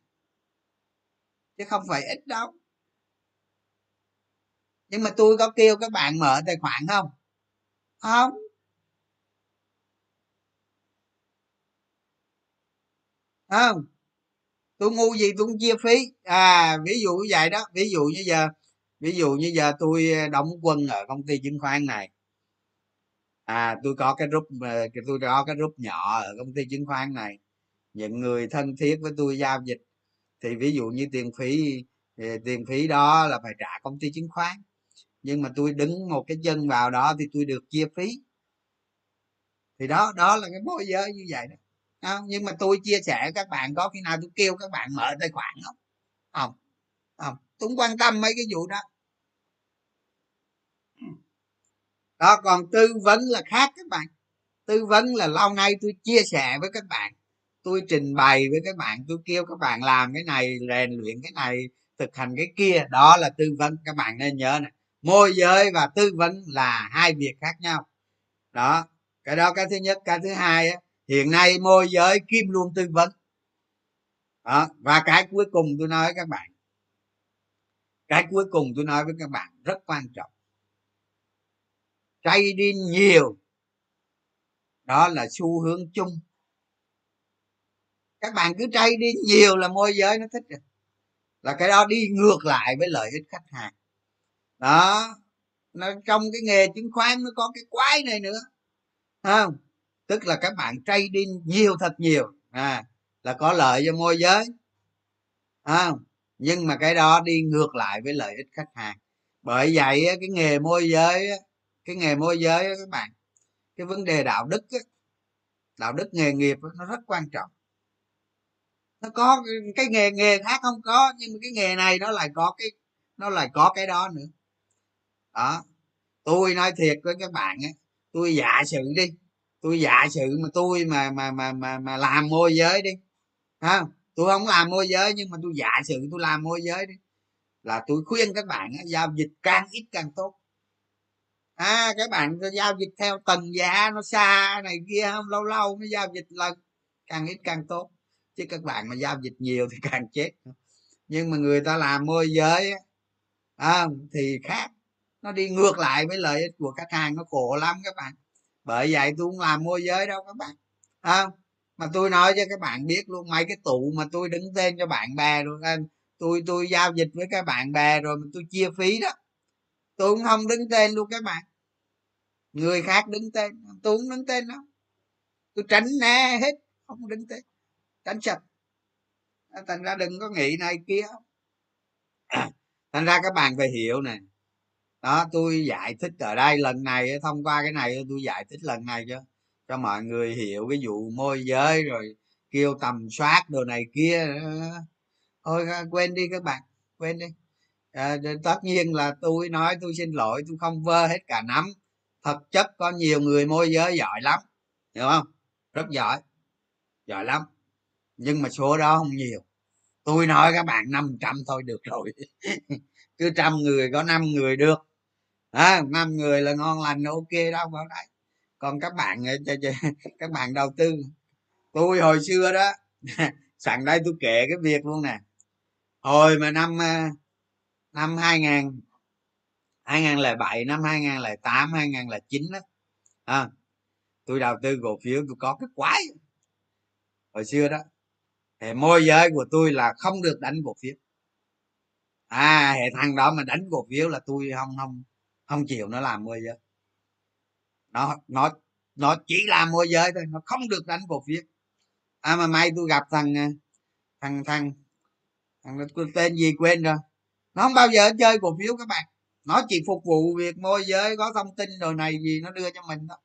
chứ không phải ít đâu. Nhưng mà tôi có kêu các bạn mở tài khoản không? Không. Không. Tôi ngu gì tôi cũng chia phí. À ví dụ như vậy đó. Ví dụ như giờ, ví dụ như giờ tôi ờ, đóng quân ở công ty chứng khoán này. À tôi có cái group ờ, tôi có cái group nhỏ ở công ty chứng khoán này. Những người thân thiết với tôi giao dịch thì ví dụ như tiền phí ờ, tiền phí đó là phải trả công ty chứng khoán. Nhưng mà tôi đứng một cái chân vào đó thì tôi được chia phí. Thì đó đó là cái môi giới như vậy đó. Không? nhưng mà tôi chia sẻ các bạn, có khi nào tôi kêu các bạn mở tài khoản không? Không không. Tôi không quan tâm mấy cái vụ đó. Đó, còn tư vấn là khác các bạn. Tư vấn là lâu nay tôi chia sẻ với các bạn tôi trình bày với các bạn tôi kêu các bạn làm cái này rèn luyện cái này thực hành cái kia. Đó là tư vấn. Các bạn nên nhớ này môi giới và tư vấn là hai việc khác nhau. Đó cái đó cái thứ nhất. Cái thứ hai á, hiện nay môi giới kim luôn tư vấn. Đó và cái cuối cùng tôi nói với các bạn. Cái cuối cùng tôi nói với các bạn rất quan trọng. Trading nhiều đó là xu hướng chung các bạn cứ trading nhiều là môi giới nó thích rồi. Là cái đó đi ngược lại với lợi ích khách hàng. Đó. Nó trong cái nghề chứng khoán nó có cái quái này nữa. Không? Tức là các bạn trading nhiều thật nhiều. À là có lợi cho môi giới. Không? Nhưng mà cái đó đi ngược lại với lợi ích khách hàng. Bởi vậy cái nghề môi giới cái nghề môi giới các bạn, cái vấn đề đạo đức đạo đức nghề nghiệp nó rất quan trọng nó có cái nghề nghề khác không có nhưng mà cái nghề này nó lại có cái nó lại có cái đó nữa. Đó. Tôi nói thiệt với các bạn á tôi giả sự đi tôi giả sự mà tôi mà mà mà mà, mà làm môi giới đi ha tôi không làm môi giới nhưng mà tôi giả sự tôi làm môi giới đi là tôi khuyên các bạn á, giao dịch càng ít càng tốt. À các bạn giao dịch theo tầng giá nó xa này kia không lâu lâu mới giao dịch lần càng ít càng tốt chứ các bạn mà giao dịch nhiều thì càng chết nhưng mà người ta làm môi giới à, thì khác. Nó đi ngược lại với lợi ích của khách hàng nó khổ lắm các bạn. Bởi vậy tôi không làm môi giới đâu các bạn. À, mà tôi nói cho các bạn biết luôn mấy cái tụ mà tôi đứng tên cho bạn bè rồi anh tôi tôi giao dịch với các bạn bè rồi mà tôi chia phí đó. Tôi cũng không đứng tên luôn các bạn. Người khác đứng tên tôi cũng đứng tên đâu tôi tránh né hết không đứng tên cắn sạch. Thành ra đừng có nghĩ này kia. Thành ra các bạn phải hiểu nè. Đó tôi giải thích ở đây lần này thông qua cái này tôi giải thích lần này cho cho mọi người hiểu cái vụ môi giới rồi kêu tầm soát đồ này kia. Thôi quên đi các bạn quên đi. À, tất nhiên là tôi nói tôi xin lỗi tôi không vơ hết cả nắm. Thật chất có nhiều người môi giới giỏi lắm hiểu không? Rất giỏi giỏi lắm nhưng mà số đó không nhiều. Tôi nói các bạn 500 thôi được rồi. Cứ trăm người có năm người được. À, năm người là ngon lành ok đâu vào đấy. Còn các bạn các bạn đầu tư. Tôi hồi xưa đó sẵn đây tôi kể cái việc luôn nè. Hồi mà năm ờ, năm 2000 2007 năm 2008 2009 đó à, tôi đầu tư cổ phiếu tôi có cái quái. Hồi xưa đó hệ môi giới của tôi là không được đánh cổ phiếu. À hệ thằng đó mà đánh cổ phiếu là tôi không không không chịu nó làm môi giới. Nó nó nó chỉ làm môi giới thôi nó không được đánh cổ phiếu. À mà may tôi gặp thằng à, thằng thằng thằng tên gì quên rồi. Nó không bao giờ chơi cổ phiếu các bạn. Nó chỉ phục vụ việc môi giới có thông tin đồ này gì nó đưa cho mình đó.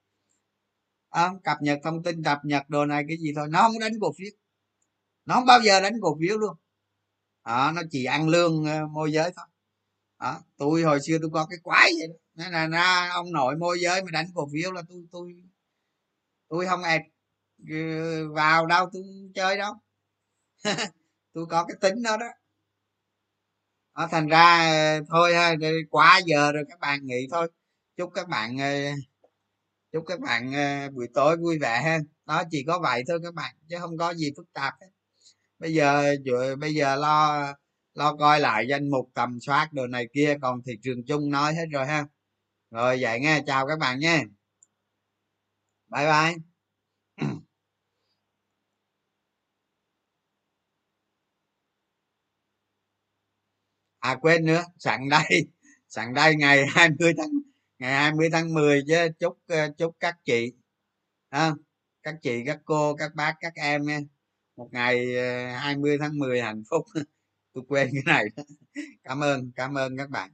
À, cập nhật thông tin cập nhật đồ này cái gì thôi. Nó không đánh cổ phiếu nó không bao giờ đánh cổ phiếu luôn. À, nó chỉ ăn lương ờ, môi giới thôi. À, tôi hồi xưa tôi có cái quái vậy đó. Nên là na ông nội môi giới mà đánh cổ phiếu là tôi tôi tôi không ẹt ờ, vào đâu tôi chơi đâu. Tôi có cái tính đó đó. À, thành ra ờ, thôi ha quá giờ rồi các bạn nghỉ thôi. Chúc các bạn chúc các bạn buổi tối vui vẻ ha. Đó chỉ có vậy thôi các bạn chứ không có gì phức tạp hết bây giờ bây giờ lo lo coi lại danh mục tầm soát đồ này kia còn thị trường chung nói hết rồi ha. Rồi vậy nghe chào các bạn nha. Bye bye. À quên nữa sẵn đây sẵn đây ngày 20 tháng ngày 20 tháng 10 chứ chúc ờ, chúc các chị à, các chị các cô các bác các em nha một ngày ờ, 20 tháng 10 hạnh phúc. Tôi quên cái này cảm ơn cảm ơn các bạn.